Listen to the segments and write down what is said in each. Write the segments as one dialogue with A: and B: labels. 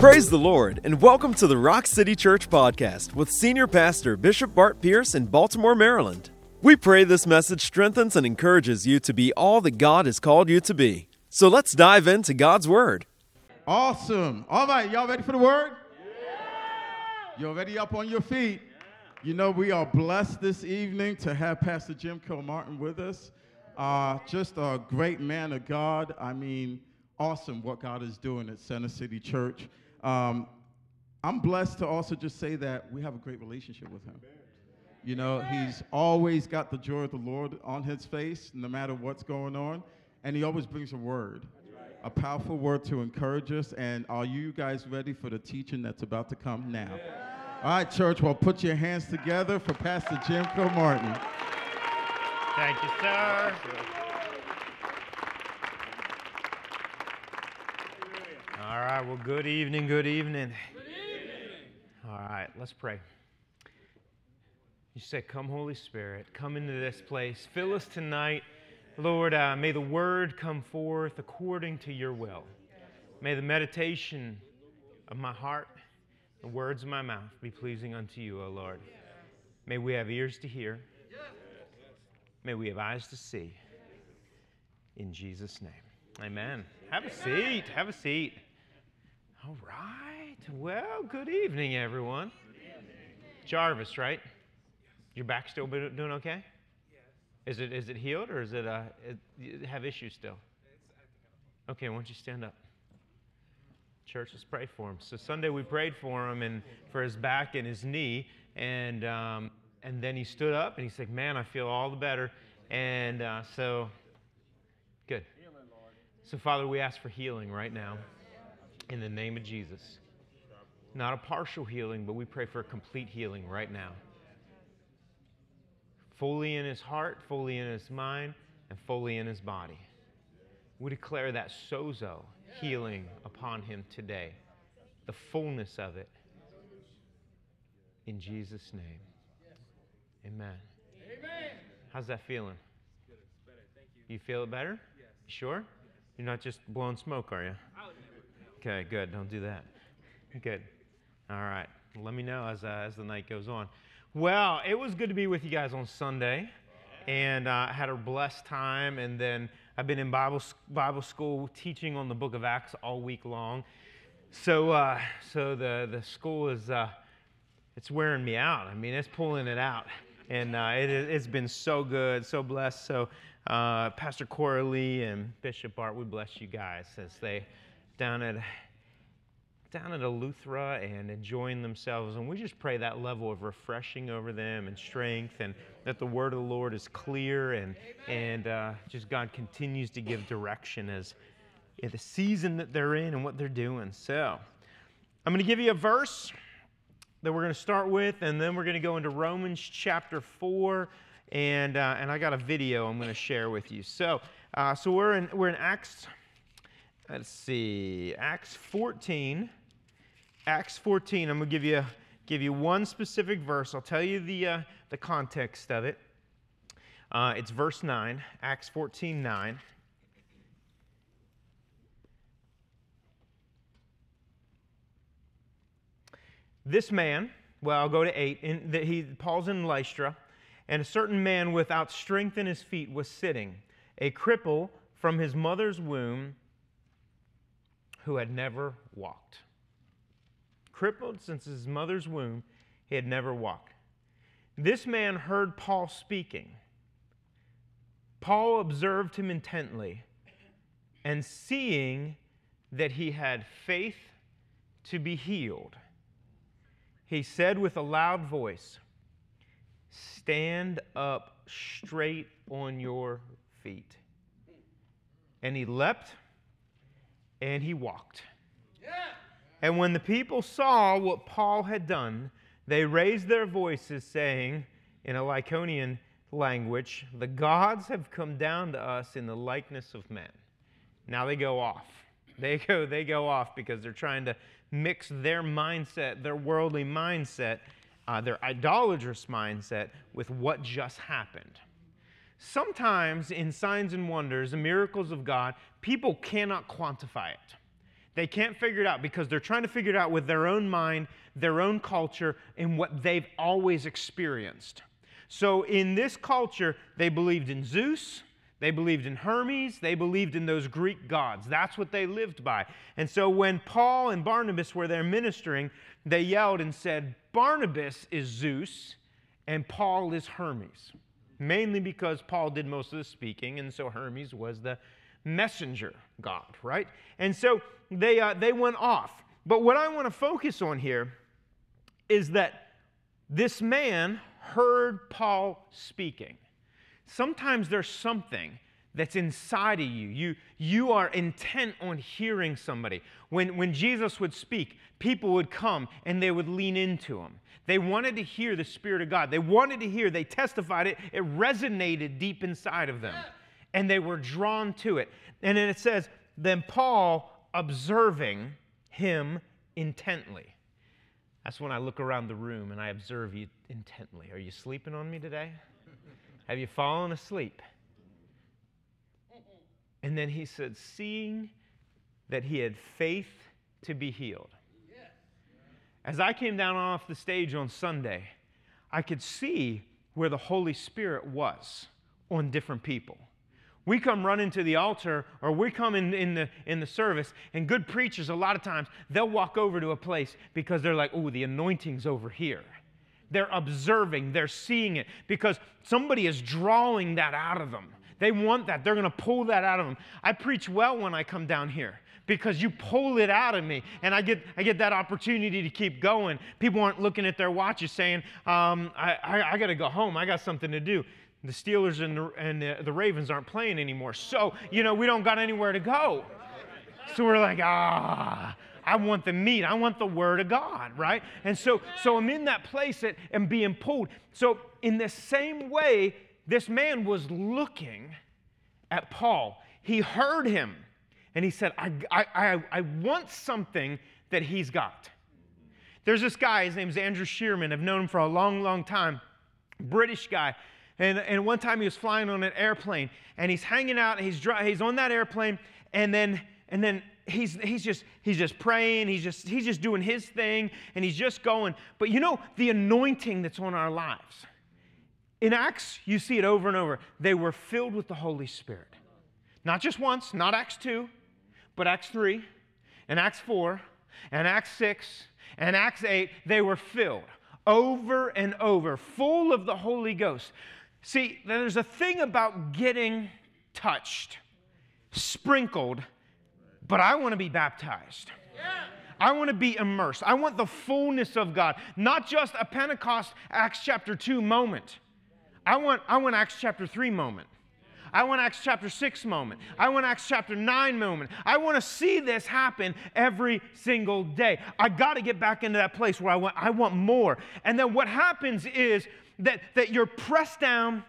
A: Praise the Lord, and welcome to the Rock City Church podcast with Senior Pastor Bishop Bart Pierce in Baltimore, Maryland. We pray this message strengthens and encourages you to be all that God has called you to be. So let's dive into God's Word.
B: Awesome. All right, y'all ready for the Word? You're already up on your feet? You know, we are blessed this evening to have Pastor Jim Kilmartin with us. Uh, just a great man of God. I mean, awesome what God is doing at Center City Church. Um, I'm blessed to also just say that we have a great relationship with him. You know, he's always got the joy of the Lord on his face, no matter what's going on. And he always brings a word, a powerful word to encourage us. And are you guys ready for the teaching that's about to come now? All right, church, well, put your hands together for Pastor Jim Kilmartin.
C: Thank you, sir. All right, well, good evening, good evening. Good evening. All right, let's pray. You said, Come, Holy Spirit, come into this place. Fill us tonight. Lord, uh, may the word come forth according to your will. May the meditation of my heart, the words of my mouth be pleasing unto you, O Lord. May we have ears to hear. May we have eyes to see. In Jesus' name. Amen. Have a seat. Have a seat. All right. Well, good evening, everyone. Jarvis, right? Your back still doing okay? Yes. Is it is it healed or is it uh it, have issues still? Okay, why don't you stand up? Church, let's pray for him. So Sunday we prayed for him and for his back and his knee, and um, and then he stood up and he said, "Man, I feel all the better." And uh, so, good. So Father, we ask for healing right now, in the name of Jesus. Not a partial healing, but we pray for a complete healing right now fully in his heart, fully in his mind, and fully in his body. We declare that sozo healing upon him today, the fullness of it. In Jesus' name. Amen. Amen. How's that feeling?
D: Good. It's better. Thank you.
C: You feel it better?
D: Yes.
C: You sure? You're not just blowing smoke, are you? Okay, good. Don't do that. Good. All right. Let me know as, uh, as the night goes on. Well, it was good to be with you guys on Sunday, and uh, I had a blessed time. And then I've been in Bible Bible school teaching on the Book of Acts all week long. So, uh, so the the school is uh, it's wearing me out. I mean, it's pulling it out, and uh, it, it's been so good, so blessed. So, uh, Pastor Coralie and Bishop Bart, we bless you guys as they down at down at Eleuthera and enjoying themselves. And we just pray that level of refreshing over them and strength, and that the word of the Lord is clear, and and uh, just God continues to give direction as in the season that they're in and what they're doing. So, I'm going to give you a verse that we're going to start with, and then we're going to go into Romans chapter four, and uh, and I got a video I'm going to share with you. So, uh, so we're in we're in Acts. Let's see, Acts 14. Acts 14. I'm going to give you, give you one specific verse. I'll tell you the, uh, the context of it. Uh, it's verse 9, Acts 14 9. This man, well, I'll go to 8. In the, he, Paul's in Lystra, and a certain man without strength in his feet was sitting, a cripple from his mother's womb who had never walked crippled since his mother's womb, he had never walked. This man heard Paul speaking. Paul observed him intently, and seeing that he had faith to be healed, he said with a loud voice, Stand up straight on your feet. And he leapt and he walked. Yeah. And when the people saw what Paul had done, they raised their voices, saying in a Lycaonian language, The gods have come down to us in the likeness of men. Now they go off. They go, they go off because they're trying to mix their mindset, their worldly mindset, uh, their idolatrous mindset, with what just happened. Sometimes in signs and wonders, the miracles of God, people cannot quantify it. They can't figure it out because they're trying to figure it out with their own mind, their own culture, and what they've always experienced. So in this culture, they believed in Zeus, they believed in Hermes, they believed in those Greek gods. That's what they lived by. And so when Paul and Barnabas were there ministering, they yelled and said, Barnabas is Zeus and Paul is Hermes. Mainly because Paul did most of the speaking, and so Hermes was the messenger God, right? And so they, uh, they went off. But what I want to focus on here is that this man heard Paul speaking. Sometimes there's something that's inside of you. You, you are intent on hearing somebody. When, when Jesus would speak, people would come and they would lean into him. They wanted to hear the Spirit of God. They wanted to hear, they testified it, it resonated deep inside of them. And they were drawn to it. And then it says, then Paul observing him intently. That's when I look around the room and I observe you intently. Are you sleeping on me today? Have you fallen asleep? And then he said, seeing that he had faith to be healed. As I came down off the stage on Sunday, I could see where the Holy Spirit was on different people. We come running to the altar or we come in, in, the, in the service, and good preachers, a lot of times, they'll walk over to a place because they're like, oh, the anointing's over here. They're observing, they're seeing it because somebody is drawing that out of them. They want that. They're going to pull that out of them. I preach well when I come down here because you pull it out of me and I get, I get that opportunity to keep going. People aren't looking at their watches saying, um, I, I, I got to go home. I got something to do. The Steelers and, the, and the, the Ravens aren't playing anymore. So, you know, we don't got anywhere to go. So we're like, ah, I want the meat. I want the word of God, right? And so, so I'm in that place am being pulled. So in the same way, this man was looking at Paul. He heard him and he said, I, I, I, I want something that he's got. There's this guy, his name's Andrew Shearman. I've known him for a long, long time. British guy. And, and one time he was flying on an airplane and he's hanging out and he's, dry, he's on that airplane and then, and then he's, he's, just, he's just praying, he's just, he's just doing his thing and he's just going. But you know, the anointing that's on our lives. In Acts, you see it over and over. They were filled with the Holy Spirit. Not just once, not Acts 2, but Acts 3 and Acts 4 and Acts 6 and Acts 8. They were filled over and over, full of the Holy Ghost. See, there's a thing about getting touched, sprinkled, but I want to be baptized. I want to be immersed. I want the fullness of God, not just a Pentecost Acts chapter 2 moment. I want, I want Acts chapter 3 moment. I want Acts chapter 6 moment. I want Acts chapter 9 moment. I want to see this happen every single day. I got to get back into that place where I want, I want more. And then what happens is that, that you're pressed down,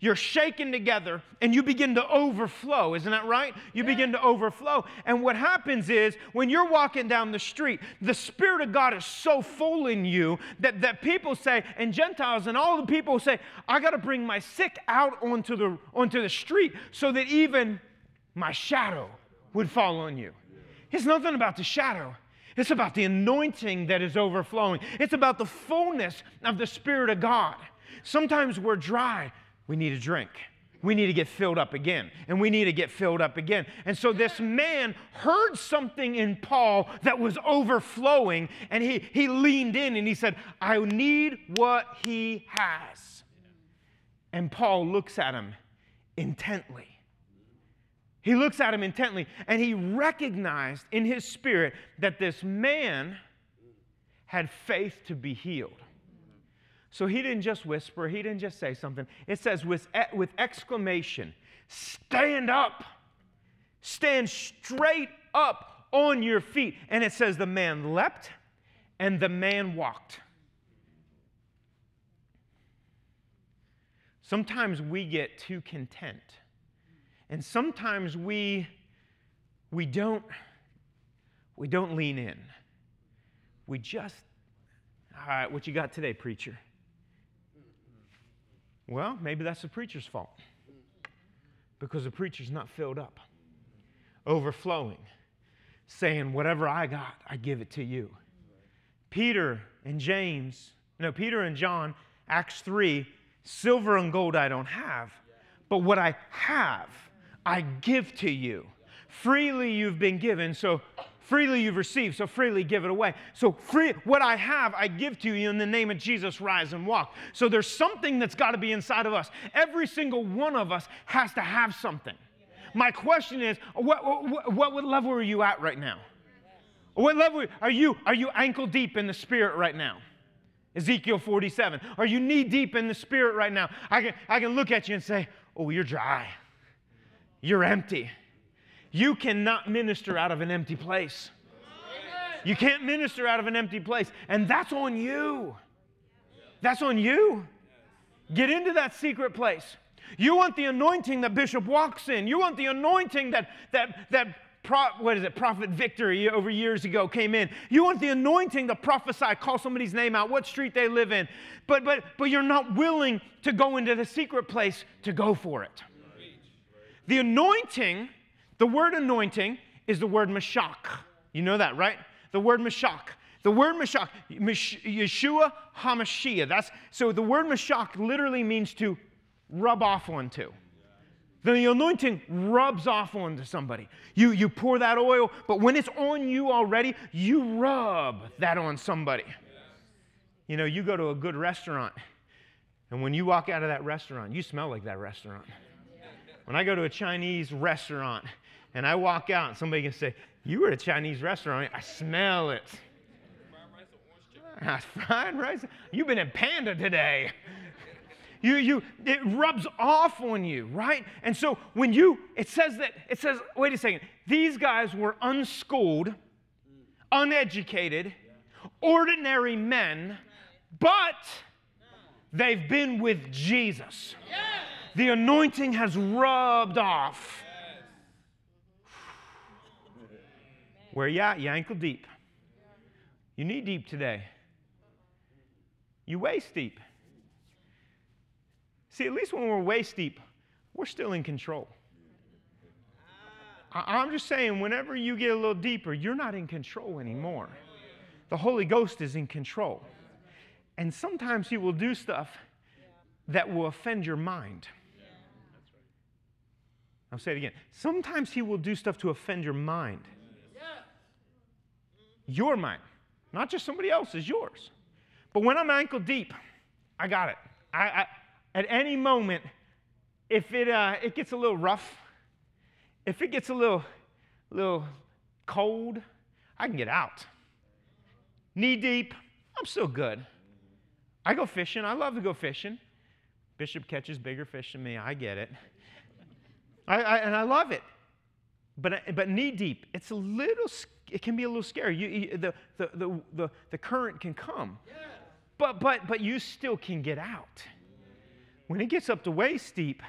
C: you're shaken together, and you begin to overflow. Isn't that right? You begin to overflow. And what happens is when you're walking down the street, the Spirit of God is so full in you that, that people say, and Gentiles and all the people say, I got to bring my sick out onto the, onto the street so that even my shadow would fall on you. It's nothing about the shadow. It's about the anointing that is overflowing. It's about the fullness of the Spirit of God. Sometimes we're dry. We need a drink. We need to get filled up again, and we need to get filled up again. And so this man heard something in Paul that was overflowing, and he, he leaned in and he said, I need what he has. And Paul looks at him intently. He looks at him intently, and he recognized in his spirit that this man had faith to be healed. So he didn't just whisper, he didn't just say something. It says, with, with exclamation, stand up, stand straight up on your feet. And it says, the man leapt and the man walked. Sometimes we get too content. And sometimes we, we, don't, we don't lean in. We just, all right, what you got today, preacher? Well, maybe that's the preacher's fault because the preacher's not filled up, overflowing. saying, Whatever I got, I give it to you. Peter and James, no, Peter and John, Acts 3, silver and gold I don't have, but what I have, I give to you. Freely you've been given, so freely you've received, so freely give it away. So free what I have, I give to you in the name of Jesus, rise and walk. So there's something that's got to be inside of us. Every single one of us has to have something. My question is, what, what, what level are you at right now? What level are you? Are you ankle deep in the spirit right now? Ezekiel 47. Are you knee deep in the spirit right now? I can, I can look at you and say, Oh, you're dry. You're empty. You cannot minister out of an empty place. You can't minister out of an empty place. And that's on you. That's on you. Get into that secret place. You want the anointing that Bishop walks in. You want the anointing that, that, that Pro, what is it, Prophet Victory over years ago came in. You want the anointing to prophesy, call somebody's name out, what street they live in, but but but you're not willing to go into the secret place to go for it. The anointing, the word anointing is the word mashach. You know that, right? The word mashach. The word mashach, Yeshua HaMashiach. That's so the word mashach literally means to rub off onto. The anointing rubs off onto somebody. You, you pour that oil, but when it's on you already, you rub that on somebody. You know, you go to a good restaurant, and when you walk out of that restaurant, you smell like that restaurant. When I go to a Chinese restaurant and I walk out, and somebody can say, You were at a Chinese restaurant, I smell it. Ah, fried rice? rice You've been in Panda today. You, you, it rubs off on you, right? And so when you, it says that, it says, wait a second, these guys were unschooled, uneducated, ordinary men, but they've been with Jesus. The anointing has rubbed off. Where you at? You ankle deep. You knee deep today. You waist deep. See, at least when we're waist deep, we're still in control. I'm just saying, whenever you get a little deeper, you're not in control anymore. The Holy Ghost is in control. And sometimes He will do stuff that will offend your mind. I'll say it again. Sometimes He will do stuff to offend your mind. Your mind, not just somebody else's, yours. But when I'm ankle deep, I got it. I, I at any moment, if it, uh, it gets a little rough, if it gets a little, little cold, I can get out. Knee deep, I'm still good. I go fishing. I love to go fishing. Bishop catches bigger fish than me. I get it. I, I, and I love it. But, but knee deep, it's a little, it can be a little scary. You, you, the, the, the, the, the current can come. But, but, but you still can get out. When it gets up to waist deep,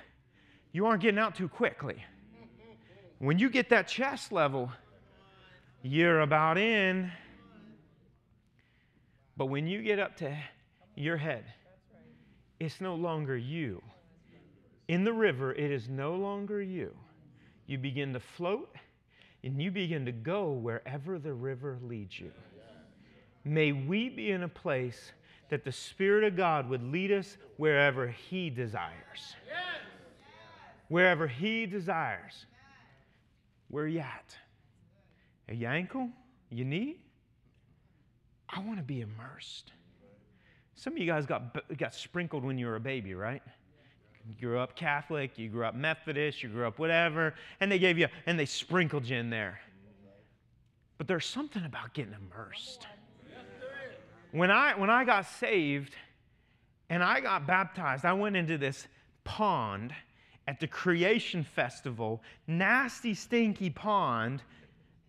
C: you aren't getting out too quickly. When you get that chest level, you're about in. But when you get up to your head, it's no longer you. In the river, it is no longer you. You begin to float and you begin to go wherever the river leads you. May we be in a place that the Spirit of God would lead us wherever He desires. Wherever He desires. Where you at? Are you ankle? You knee? I want to be immersed. Some of you guys got, got sprinkled when you were a baby, right? You grew up Catholic, you grew up Methodist, you grew up whatever, and they gave you, and they sprinkled you in there. But there's something about getting immersed when I, when I got saved and I got baptized, I went into this pond at the Creation Festival, nasty, stinky pond,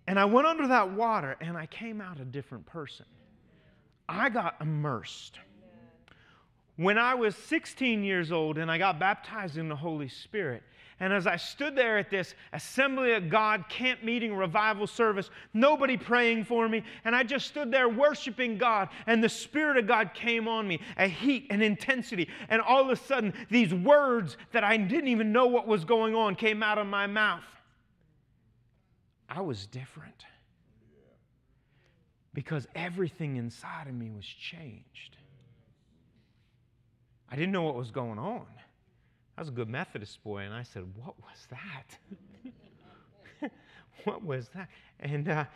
C: and I went under that water and I came out a different person. I got immersed. When I was 16 years old and I got baptized in the Holy Spirit, and as I stood there at this Assembly of God camp meeting revival service, nobody praying for me, and I just stood there worshiping God, and the Spirit of God came on me, a heat, an intensity, and all of a sudden, these words that I didn't even know what was going on came out of my mouth. I was different. because everything inside of me was changed. I didn't know what was going on. I was a good Methodist boy, and I said, What was that? what was that? And, uh,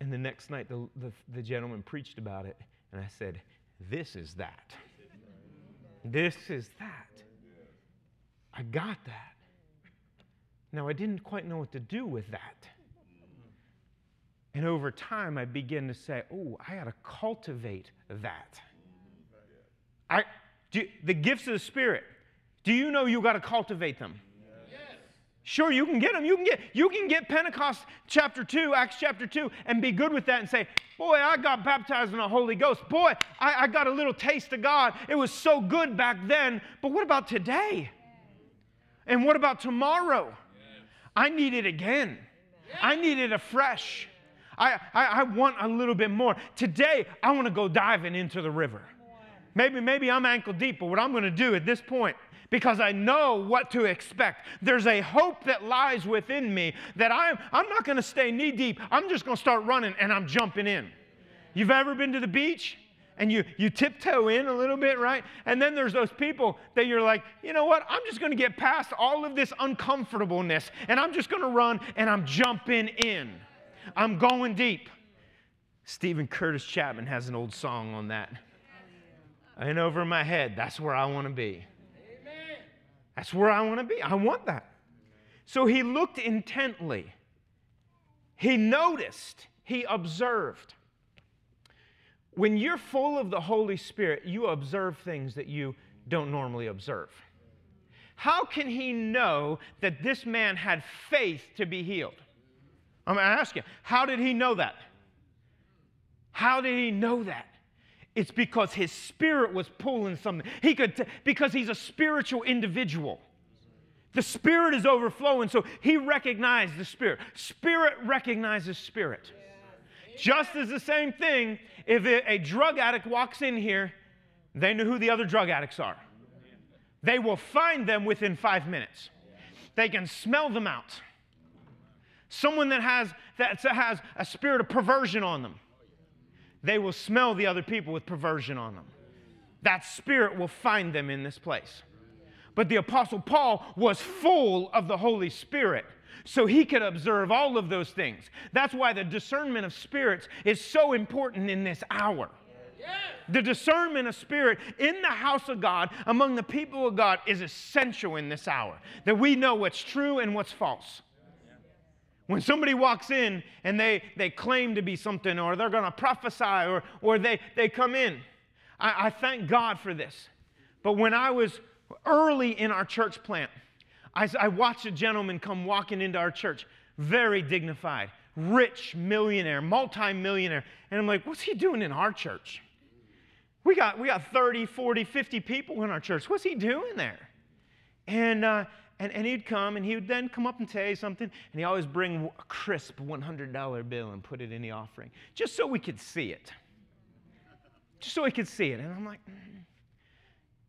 C: and the next night, the, the, the gentleman preached about it, and I said, This is that. This is that. I got that. Now, I didn't quite know what to do with that. And over time, I began to say, oh, I got to cultivate that. I, do, the gifts of the Spirit, do you know you got to cultivate them? Yes. Sure, you can get them. You can get, you can get Pentecost chapter 2, Acts chapter 2, and be good with that and say, Boy, I got baptized in the Holy Ghost. Boy, I, I got a little taste of God. It was so good back then. But what about today? And what about tomorrow? I need it again. I need it afresh. I, I, I want a little bit more. Today, I want to go diving into the river. Maybe, maybe I'm ankle deep, but what I'm going to do at this point, because I know what to expect, there's a hope that lies within me that I'm, I'm not going to stay knee deep. I'm just going to start running and I'm jumping in. You've ever been to the beach? and you, you tiptoe in a little bit, right? And then there's those people that you're like, you know what? I'm just going to get past all of this uncomfortableness and I'm just going to run and I'm jumping in. I'm going deep. Steven Curtis Chapman has an old song on that. And over my head, that's where I want to be. Amen. That's where I want to be. I want that. So he looked intently. He noticed. He observed. When you're full of the Holy Spirit, you observe things that you don't normally observe. How can he know that this man had faith to be healed? I'm asking, how did he know that? How did he know that? It's because his spirit was pulling something. He could, t- because he's a spiritual individual. The spirit is overflowing, so he recognized the spirit. Spirit recognizes spirit. Just as the same thing, if a drug addict walks in here, they know who the other drug addicts are. They will find them within five minutes. They can smell them out. Someone that has, that has a spirit of perversion on them, they will smell the other people with perversion on them. That spirit will find them in this place. But the Apostle Paul was full of the Holy Spirit so he could observe all of those things. That's why the discernment of spirits is so important in this hour. The discernment of spirit in the house of God, among the people of God, is essential in this hour. That we know what's true and what's false. When somebody walks in and they, they claim to be something, or they're going to prophesy, or, or they, they come in, I, I thank God for this. But when I was early in our church plant, I, I watched a gentleman come walking into our church, very dignified, rich millionaire, multi-millionaire. And I'm like, what's he doing in our church? We got, we got 30, 40, 50 people in our church. What's he doing there? And, uh, and, and he'd come and he would then come up and tell you something. And he always bring a crisp $100 bill and put it in the offering, just so we could see it. Just so we could see it. And I'm like, mm.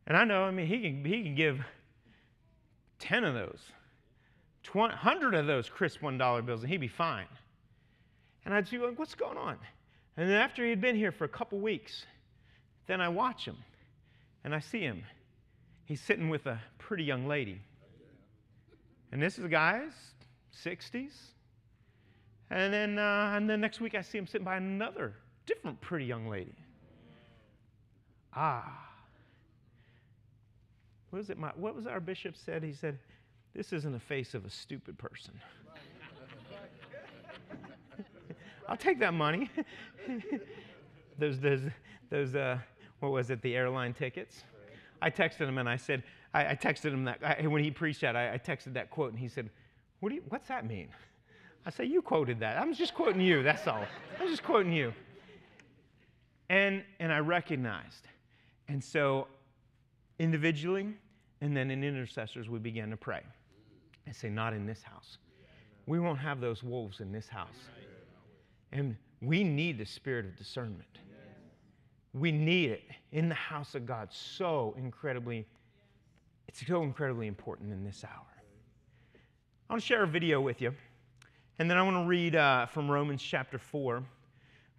C: and I know, I mean, he can, he can give 10 of those, 20, 100 of those crisp $1 bills, and he'd be fine. And I'd be like, what's going on? And then after he'd been here for a couple weeks, then I watch him and I see him. He's sitting with a pretty young lady. And this is a guy's 60s. And then, uh, and then next week I see him sitting by another different pretty young lady. Ah, what was it? My, what was our bishop said? He said, "This isn't the face of a stupid person." I'll take that money. those, those, those. Uh, what was it? The airline tickets. I texted him and I said, I, I texted him that I, when he preached that. I, I, texted that quote and he said, what do you, "What's that mean?" I said, "You quoted that. I'm just quoting you. That's all. I'm just quoting you." And and I recognized, and so individually, and then in intercessors, we began to pray and say, Not in this house. We won't have those wolves in this house. And we need the spirit of discernment. We need it in the house of God so incredibly, it's so incredibly important in this hour. I want to share a video with you, and then I want to read uh, from Romans chapter 4.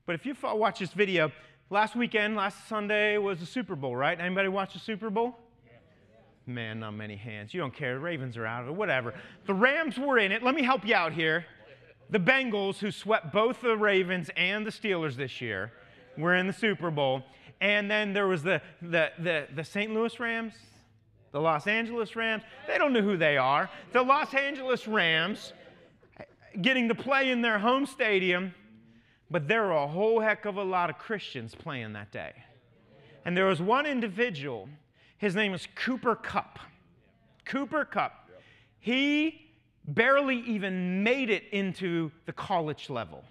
C: But if you watch this video, last weekend, last Sunday was the Super Bowl, right? Anybody watch the Super Bowl? Man, not many hands. You don't care. The Ravens are out of it, whatever. The Rams were in it. Let me help you out here. The Bengals, who swept both the Ravens and the Steelers this year, were in the Super Bowl. And then there was the, the, the, the St. Louis Rams, the Los Angeles Rams. They don't know who they are. The Los Angeles Rams getting to play in their home stadium, but there were a whole heck of a lot of Christians playing that day. And there was one individual his name was Cooper Kupp. Cooper Kupp. He barely even made it into the college level.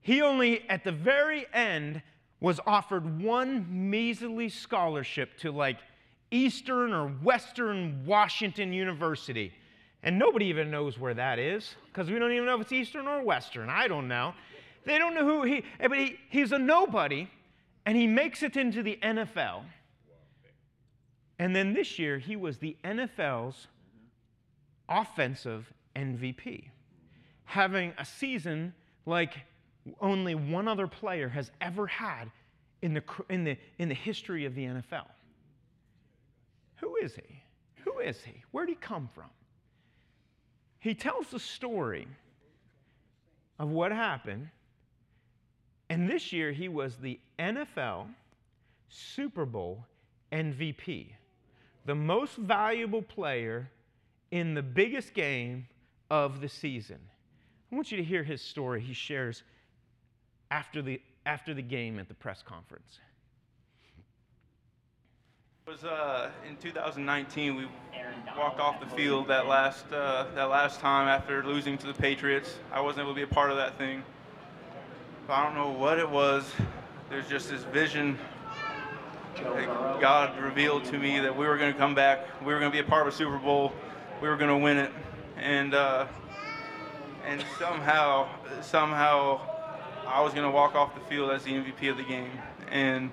C: He only, at the very end, was offered one measly scholarship to like Eastern or Western Washington University. And nobody even knows where that is because we don't even know if it's Eastern or Western. I don't know. They don't know who he, eh, but he, he's a nobody and he makes it into the NFL. And then this year, he was the NFL's offensive MVP, having a season like only one other player has ever had in the, in the, in the history of the NFL. Is he? Who is he? Where'd he come from? He tells the story of what happened. And this year, he was the NFL Super Bowl MVP the most valuable player in the biggest game of the season. I want you to hear his story he shares after the, after the game at the press conference.
E: It was uh, in 2019 we walked off the field that last uh, that last time after losing to the Patriots. I wasn't able to be a part of that thing. But I don't know what it was. There's just this vision that God revealed to me that we were going to come back. We were going to be a part of a Super Bowl. We were going to win it, and uh, and somehow somehow I was going to walk off the field as the MVP of the game. And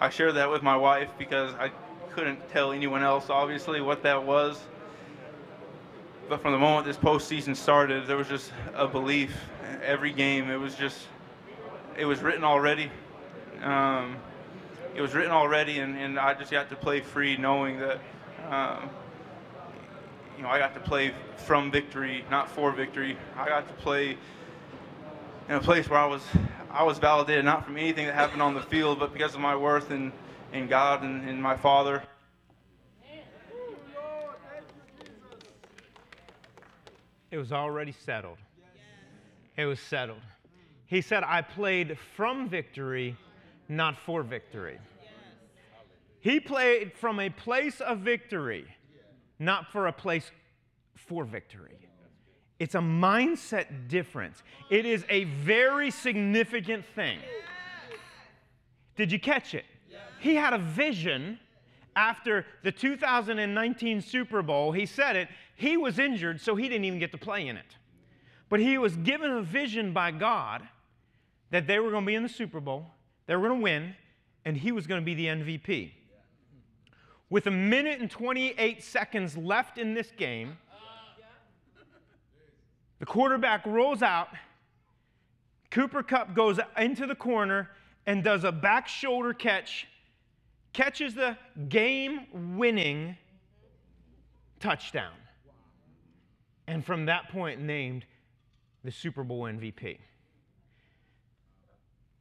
E: I shared that with my wife because I couldn't tell anyone else, obviously, what that was. But from the moment this postseason started, there was just a belief. Every game, it was just, it was written already. Um, it was written already, and, and I just got to play free, knowing that, um, you know, I got to play from victory, not for victory. I got to play in a place where I was, I was validated not from anything that happened on the field, but because of my worth in, in God and in my Father.
C: It was already settled. It was settled. He said, I played from victory not for victory. He played from a place of victory, not for a place for victory. It's a mindset difference. It is a very significant thing. Did you catch it? He had a vision after the 2019 Super Bowl. He said it. He was injured, so he didn't even get to play in it. But he was given a vision by God that they were going to be in the Super Bowl they were going to win, and he was going to be the MVP. With a minute and 28 seconds left in this game, the quarterback rolls out. Cooper Kupp goes into the corner and does a back shoulder catch, catches the game winning touchdown. And from that point, named the Super Bowl MVP.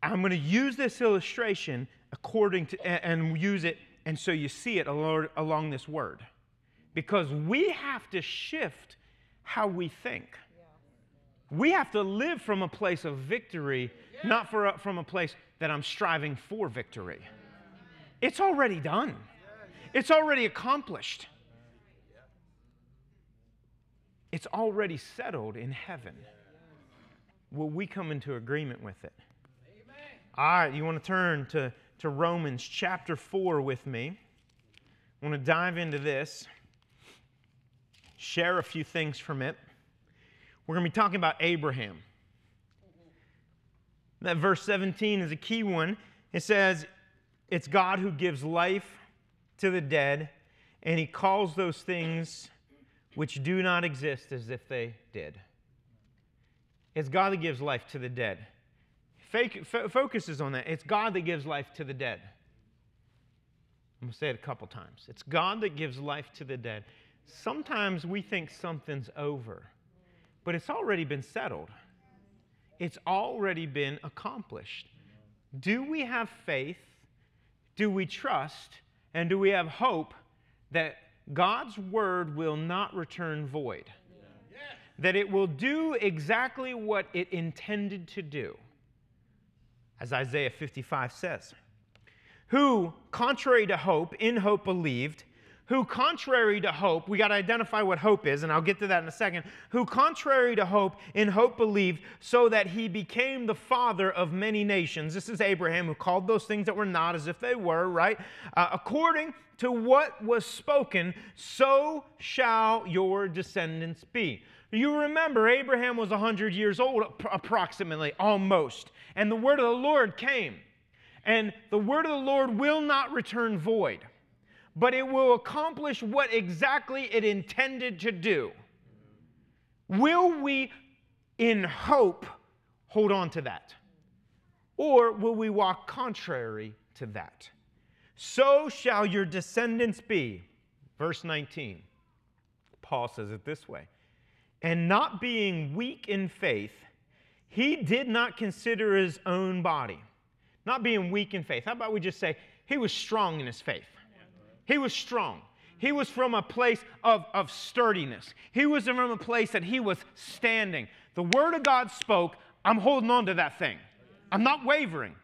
C: I'm going to use this illustration according to, and use it, and so you see it along this word. Because we have to shift how we think. We have to live from a place of victory, not for from a place that I'm striving for victory. It's already done, it's already accomplished, it's already settled in heaven. Will we come into agreement with it? All right, you want to turn to, to Romans chapter 4 with me. I want to dive into this, share a few things from it. We're going to be talking about Abraham. That verse 17 is a key one. It says, It's God who gives life to the dead, and he calls those things which do not exist as if they did. It's God that gives life to the dead. fake, fo- focuses on that. It's God that gives life to the dead. I'm going to say it a couple times. It's God that gives life to the dead. Sometimes we think something's over, but it's already been settled, it's already been accomplished. Do we have faith? Do we trust? And do we have hope that God's word will not return void? That it will do exactly what it intended to do, as Isaiah 55 says who, contrary to hope, in hope believed, who, contrary to hope, we got to identify what hope is, and I'll get to that in a second, who, contrary to hope, in hope believed, so that he became the father of many nations. This is Abraham who called those things that were not as if they were, right? Uh, according to what was spoken, so shall your descendants be. You remember, Abraham was 100 years old, approximately, almost, and the word of the Lord came. And the word of the Lord will not return void, but it will accomplish what exactly it intended to do. Will we, in hope, hold on to that? Or will we walk contrary to that? So shall your descendants be. Verse 19. Paul says it this way And not being weak in faith, he did not consider his own body not being weak in faith. How about we just say, he was strong in his faith? He was strong. He was from a place of, of sturdiness. He was from a place that he was standing. The word of God spoke. I'm holding on to that thing. I'm not wavering.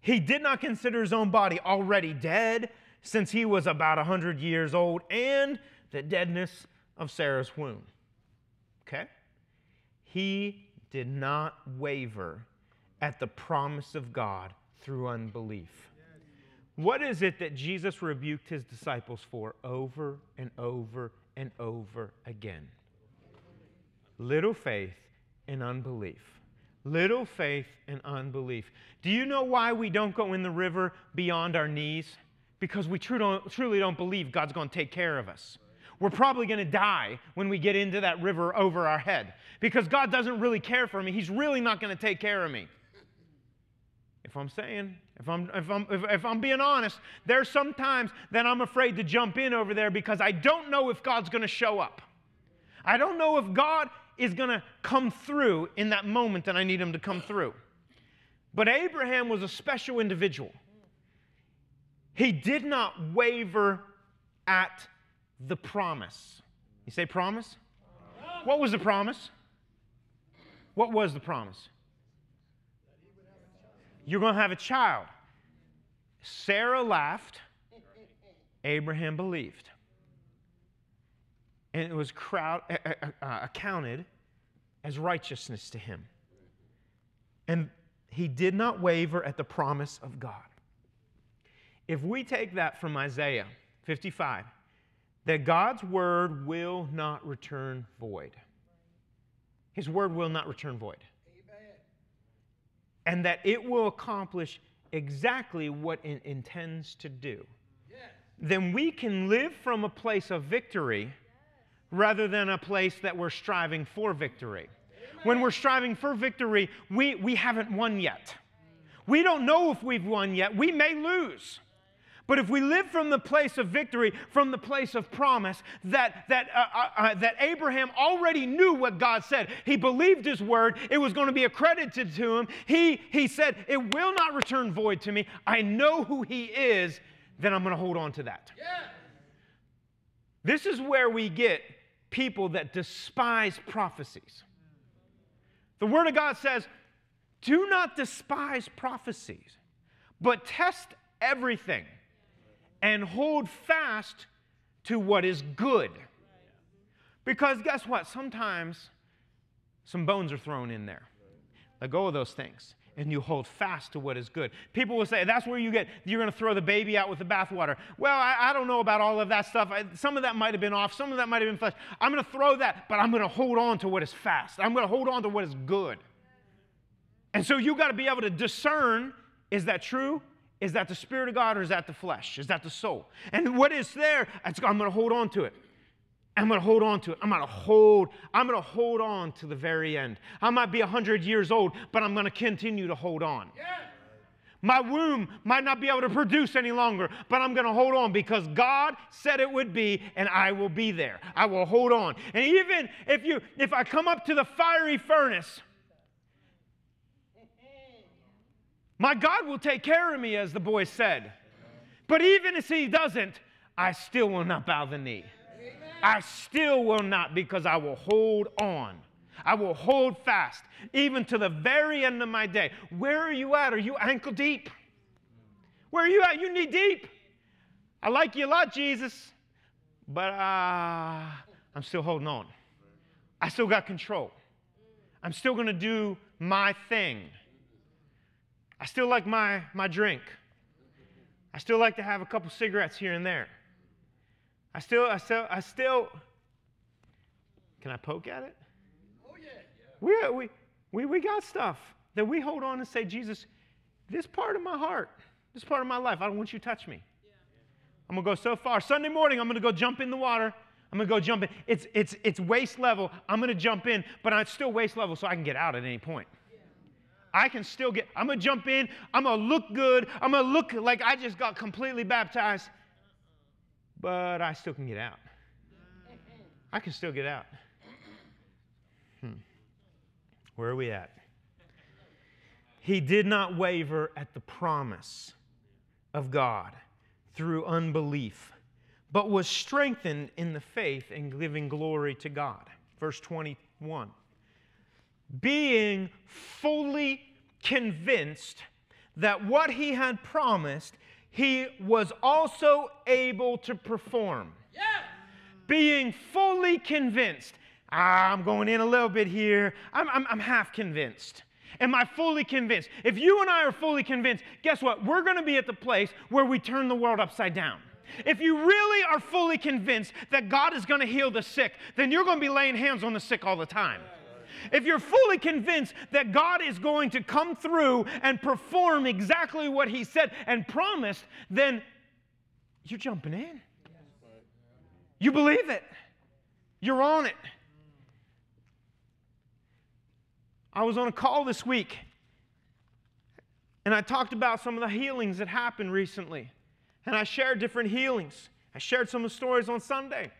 C: He did not consider his own body already dead since he was about 100 years old and the deadness of Sarah's womb. Okay? He did not waver at the promise of God through unbelief. What is it that Jesus rebuked his disciples for over and over and over again? Little faith and unbelief. Little faith and unbelief. Do you know why we don't go in the river beyond our knees? Because we truly don't believe God's going to take care of us. We're probably going to die when we get into that river over our head because God doesn't really care for me. He's really not going to take care of me. If I'm saying, if I'm, if I'm, if, if I'm being honest, there's some times that I'm afraid to jump in over there because I don't know if God's going to show up. I don't know if God is going to come through in that moment that I need him to come through. But Abraham was a special individual. He did not waver at the promise. You say promise? What was the promise? What was the promise? You're going to have a child. Sarah laughed, Abraham believed. And it was crowd, uh, uh, accounted as righteousness to him. And he did not waver at the promise of God. If we take that from Isaiah 55, that God's word will not return void, his word will not return void and that it will accomplish exactly what it intends to do, yes. then we can live from a place of victory yes. rather than a place that we're striving for victory. Amen. When we're striving for victory, we, we haven't won yet. We don't know if we've won yet. We may lose. But if we live from the place of victory, from the place of promise, that, that, uh, uh, uh, that Abraham already knew what God said, he believed his word, it was going to be accredited to him. He, he said, It will not return void to me. I know who he is, then I'm going to hold on to that. Yeah. This is where we get people that despise prophecies. The Word of God says, Do not despise prophecies, but test everything and hold fast to what is good. Because guess what? Sometimes some bones are thrown in there. Let go of those things and you hold fast to what is good. People will say, that's where you get, you're going to throw the baby out with the bathwater. Well, I, I, don't know about all of that stuff. I, some of that might have been off, some of that might have been flesh. I'm going to throw that, but I'm going to hold on to what is fast. I'm going to hold on to what is good. And so you got to be able to discern is that true? Is that the Spirit of God or is that the flesh? Is that the soul? And what is there, I'm going to hold on to it. I'm going to hold on to it. I'm going to hold, I'm going to hold on to the very end. I might be 100 years old, but I'm going to continue to hold on. My womb might not be able to produce any longer, but I'm going to hold on because God said it would be and I will be there. I will hold on. And even if you if I come up to the fiery furnace, my God will take care of me as the boy said. But even if he doesn't, I still will not bow the knee. I still will not because I will hold on. I will hold fast even to the very end of my day. Where are you at? Are you ankle deep? Where are you at? You knee deep. I like you a lot, Jesus, but uh, I'm still holding on. I still got control. I'm still going to do my thing. I still like my, my drink. I still like to have a couple cigarettes here and there. I still, I still, I still, can I poke at it? Oh, yeah. We, we, we, we got stuff that we hold on and say, Jesus, this part of my heart, this part of my life, I don't want you to touch me. I'm going to go so far. Sunday morning, I'm going to go jump in the water. I'm going to go jump in. It's, it's, it's waist level. I'm going to jump in, but it's still waist level so I can get out at any point. I can still get, I'm going to jump in. I'm going to look good. I'm going to look like I just got completely baptized, but I still can get out. I can still get out. Hmm. Where are we at? He did not waver at the promise of God through unbelief, but was strengthened in the faith and giving glory to God. Verse 21. Being fully convinced that what he had promised, he was also able to perform. Yes. Being fully convinced. Ah, I'm going in a little bit here. I'm, I'm, I'm half convinced. Am I fully convinced? If you and I are fully convinced, guess what? We're going to be at the place where we turn the world upside down. If you really are fully convinced that God is going to heal the sick, then you're going to be laying hands on the sick all the time. If you're fully convinced that God is going to come through and perform exactly what He said and promised, then you're jumping in. You believe it, you're on it. I was on a call this week and I talked about some of the healings that happened recently. And I shared different healings. I shared some of the stories on Sunday.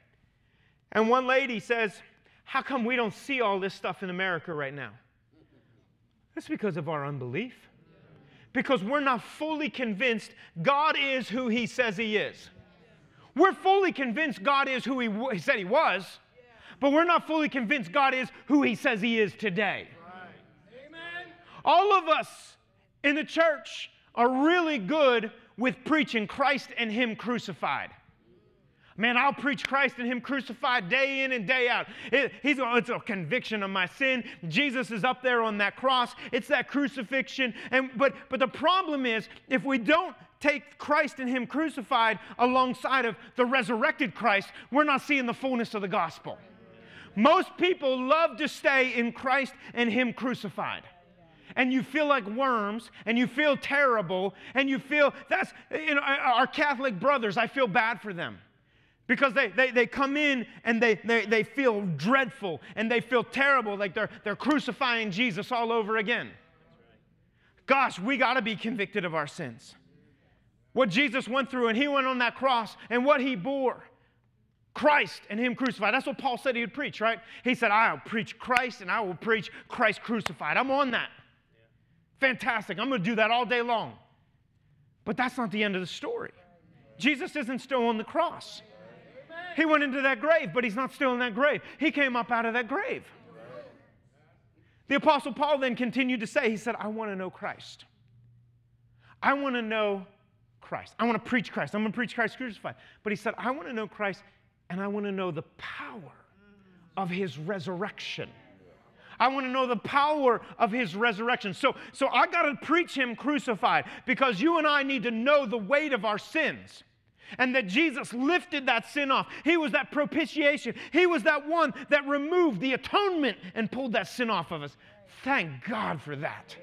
C: And one lady says, How come we don't see all this stuff in America right now? It's because of our unbelief. Because we're not fully convinced God is who He says He is. We're fully convinced God is who He, w- he said He was, but we're not fully convinced God is who He says He is today. Amen. All of us in the church are really good with preaching Christ and Him crucified. Man, I'll preach Christ and Him crucified day in and day out. It, he's, it's a conviction of my sin. Jesus is up there on that cross. It's that crucifixion. And, but, but the problem is, if we don't take Christ and Him crucified alongside of the resurrected Christ, we're not seeing the fullness of the gospel. Most people love to stay in Christ and Him crucified and you feel like worms and you feel terrible and you feel that's, you know, our Catholic brothers, I feel bad for them because they, they, they come in and they, they, they feel dreadful and they feel terrible, like they're, they're crucifying Jesus all over again. Gosh, we got to be convicted of our sins. What Jesus went through, and he went on that cross, and what he bore. Christ and Him crucified. That's what Paul said he would preach, right? He said, I'll preach Christ and I will preach Christ crucified. I'm on that. Fantastic. I'm going to do that all day long. But that's not the end of the story. Jesus isn't still on the cross. He went into that grave, but he's not still in that grave. He came up out of that grave. The Apostle Paul then continued to say, He said, I want to know Christ. I want to know Christ. I want to preach Christ. I'm going to preach Christ crucified. But he said, I want to know Christ and I want to know the power of his resurrection. I want to know the power of his resurrection. So, so I got to preach him crucified because you and I need to know the weight of our sins and that Jesus lifted that sin off. He was that propitiation. He was that one that removed the atonement and pulled that sin off of us. Thank God for that.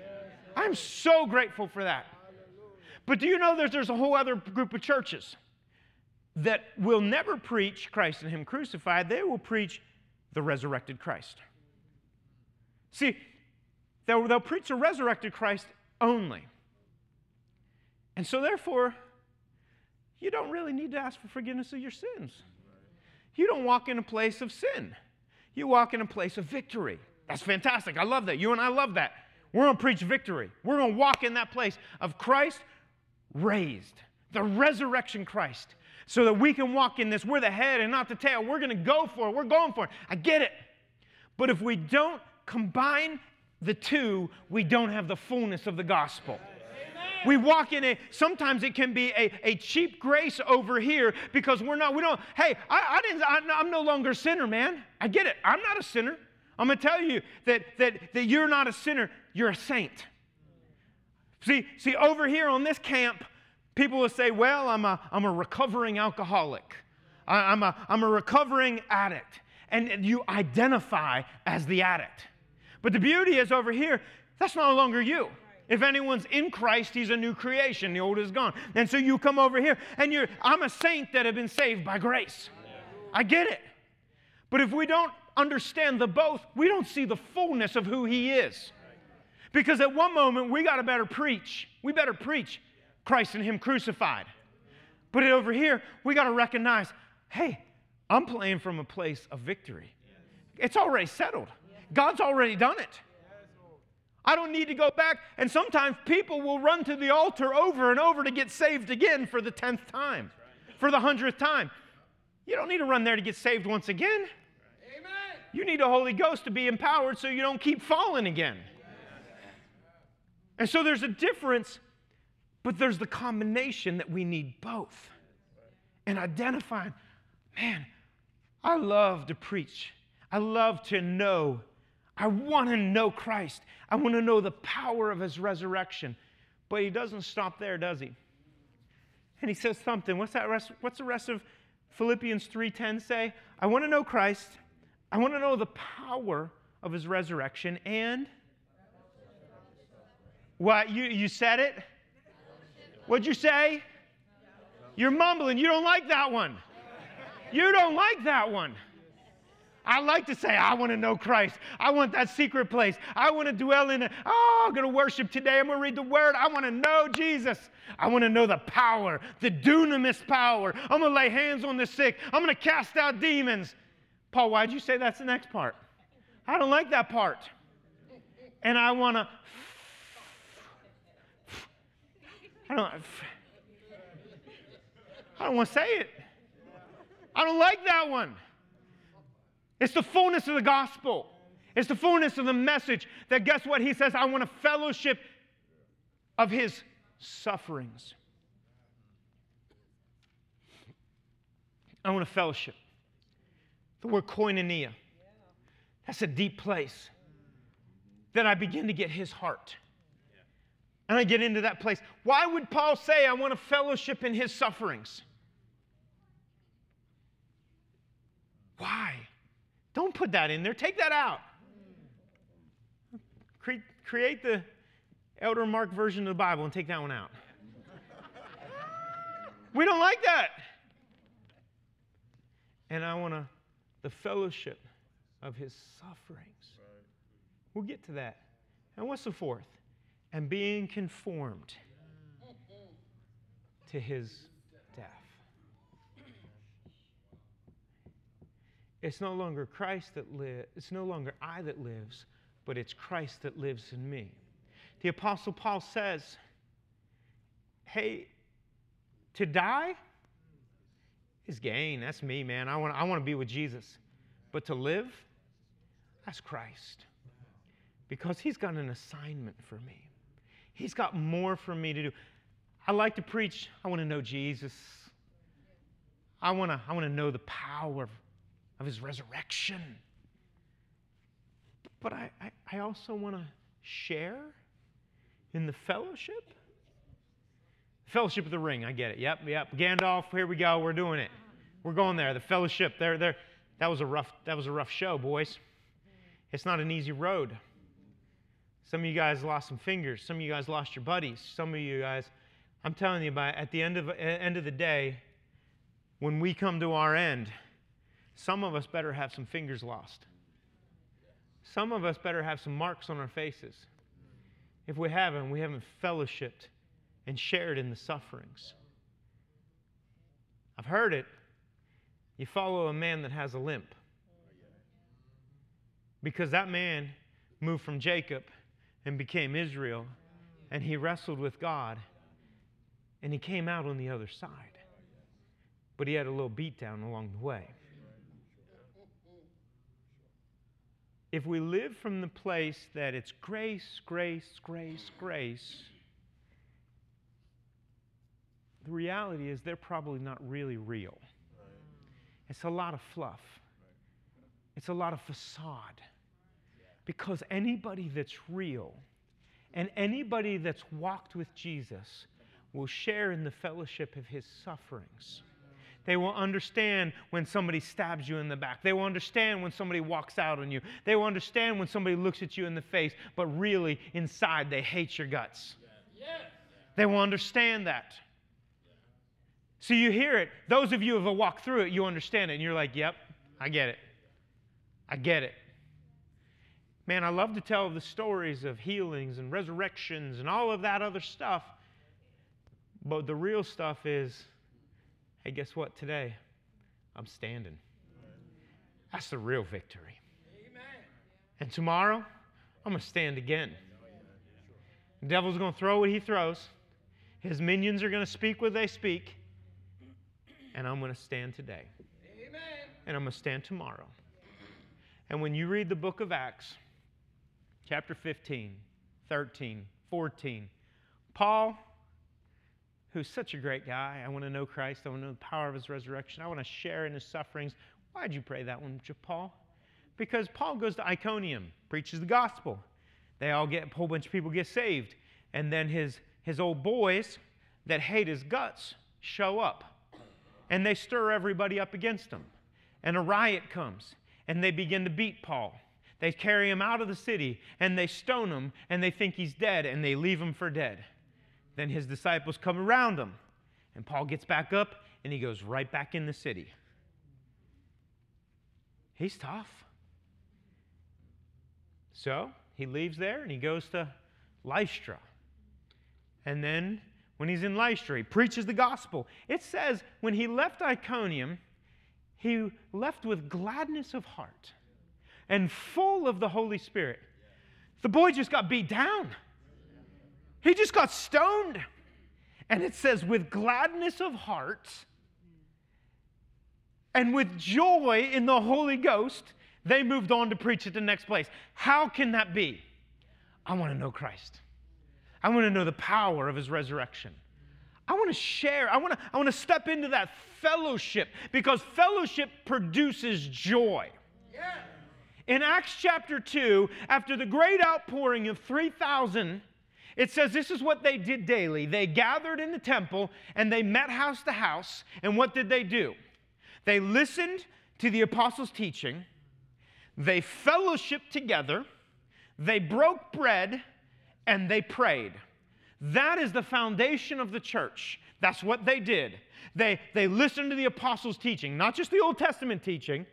C: I'm so grateful for that. But do you know that there's a whole other group of churches that will never preach Christ and Him crucified, they will preach the resurrected Christ. See, they'll, they'll preach the resurrected Christ only. And so, therefore, you don't really need to ask for forgiveness of your sins. You don't walk in a place of sin, you walk in a place of victory. That's fantastic. I love that. You and I love that. We're going to preach victory. We're going to walk in that place of Christ raised, the resurrection Christ, so that we can walk in this. We're the head and not the tail. We're going to go for it. We're going for it. I get it. But if we don't combine the two, we don't have the fullness of the gospel. We walk in a, sometimes it can be a, a cheap grace over here because we're not, we don't, hey, I, I didn't, I, I'm no longer a sinner, man. I get it. I'm not a sinner. I'm going to tell you that, that, that you're not a sinner, you're a saint. See, see, over here on this camp, people will say, well, I'm a, I'm a recovering alcoholic. I, I'm, a, I'm a recovering addict. And you identify as the addict. But the beauty is over here, that's no longer you. If anyone's in Christ, he's a new creation. The old is gone. And so you come over here and you're, I'm a saint that have been saved by grace. I get it. But if we don't understand the both, we don't see the fullness of who he is. Because at one moment, we got to better preach. We better preach Christ and him crucified. But over here, we got to recognize hey, I'm playing from a place of victory. It's already settled, God's already done it. I don't need to go back. And sometimes people will run to the altar over and over to get saved again for the 10th time, for the 100th time. You don't need to run there to get saved once again. Amen. You need a Holy Ghost to be empowered so you don't keep falling again. And so there's a difference, but there's the combination that we need both. And identifying, man, I love to preach. I love to know I want to know Christ. I want to know the power of his resurrection. But he doesn't stop there, does he? And he says something. What's that rest, what's the rest of Philippians 3:10 say? I want to know Christ. I want to know the power of his resurrection and what you you said it? What'd you say? You're mumbling. You don't like that one. You don't like that one. I like to say, I want to know Christ. I want that secret place. I want to dwell in it. Oh, I'm going to worship today. I'm going to read the word. I want to know Jesus. I want to know the power, the dunamis power. I'm going to lay hands on the sick. I'm going to cast out demons. Paul, why'd you say that's the next part? I don't like that part. And I want to. I don't. I don't want to say it. I don't like that one. It's the fullness of the gospel. It's the fullness of the message that guess what? He says, I want a fellowship of his sufferings. I want a fellowship. The word koinonia. That's a deep place. Then I begin to get his heart. And I get into that place. Why would Paul say, I want a fellowship in his sufferings? Why? Don't put that in there. Take that out. Cre- create the Elder Mark version of the Bible and take that one out. we don't like that. And I want to, the fellowship of his sufferings. We'll get to that. And what's the fourth? And being conformed to his It's no longer Christ that lives, it's no longer I that lives, but it's Christ that lives in me. The Apostle Paul says, Hey, to die is gain. That's me, man. I want, I want to be with Jesus. But to live, that's Christ. Because he's got an assignment for me, he's got more for me to do. I like to preach, I want to know Jesus. I want to, I want to know the power of his resurrection. But I, I, I also want to share in the fellowship. Fellowship of the Ring, I get it. Yep, yep. Gandalf, here we go. We're doing it. We're going there. The fellowship. There, there. That was a rough. That was a rough show, boys. It's not an easy road. Some of you guys lost some fingers. Some of you guys lost your buddies. Some of you guys, I'm telling you, by at the end of end of the day, when we come to our end, some of us better have some fingers lost. Some of us better have some marks on our faces. If we haven't, we haven't fellowshipped and shared in the sufferings. I've heard it. You follow a man that has a limp. Because that man moved from Jacob and became Israel, and he wrestled with God, and he came out on the other side. But he had a little beatdown along the way. If we live from the place that it's grace, grace, grace, grace, the reality is they're probably not really real. It's a lot of fluff, it's a lot of facade. Because anybody that's real and anybody that's walked with Jesus will share in the fellowship of his sufferings. They will understand when somebody stabs you in the back. They will understand when somebody walks out on you. They will understand when somebody looks at you in the face, but really inside they hate your guts. They will understand that. So you hear it. Those of you who have walked through it, you understand it, and you're like, yep, I get it. I get it. Man, I love to tell the stories of healings and resurrections and all of that other stuff. But the real stuff is hey, guess what? Today, I'm standing. That's the real victory. And tomorrow, I'm going to stand again. The devil's going to throw what he throws, his minions are going to speak what they speak, and I'm going to stand today. And I'm going to stand tomorrow. And when you read the book of Acts, chapter 15, 13, 14. Paul, who's such a great guy, I want to know Christ. I want to know the power of his resurrection. I want to share in his sufferings. Why'd you pray that one, Paul? Because Paul goes to Iconium, preaches the gospel. They all get, a whole bunch of people get saved. And then his, his old boys that hate his guts show up. And they stir everybody up against him. And a riot comes. And they begin to beat Paul. They carry him out of the city and they stone him and they think he's dead and they leave him for dead. Then his disciples come around him and Paul gets back up and he goes right back in the city. He's tough. So he leaves there and he goes to Lystra. And then when he's in Lystra, he preaches the gospel. It says when he left Iconium, he left with gladness of heart and full of the Holy Spirit. The boy just got beat down. He just got stoned. And it says, with gladness of heart and with joy in the Holy Ghost, they moved on to preach at the next place. How can that be? I want to know Christ. I want to know the power of his resurrection. I want to share. I want to, I want to step into that fellowship because fellowship produces joy. Yeah. In Acts chapter 2, after the great outpouring of 3,000, it says this is what they did daily. They gathered in the temple and they met house to house. And what did they do? They listened to the apostles' teaching, they fellowshiped together, they broke bread, and they prayed. That is the foundation of the church. That's what they did. They, they listened to the apostles' teaching, not just the Old Testament teaching,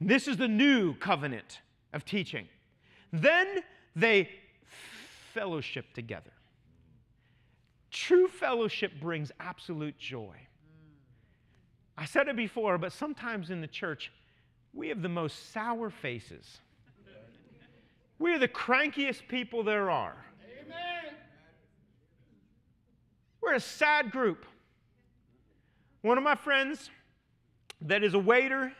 C: this is the new covenant of teaching. Then they fellowship together. True fellowship brings absolute joy. I said it before, but sometimes in the church, we have the most sour faces. We're the crankiest people there are. Amen. We're a sad group. One of my friends that is a waiter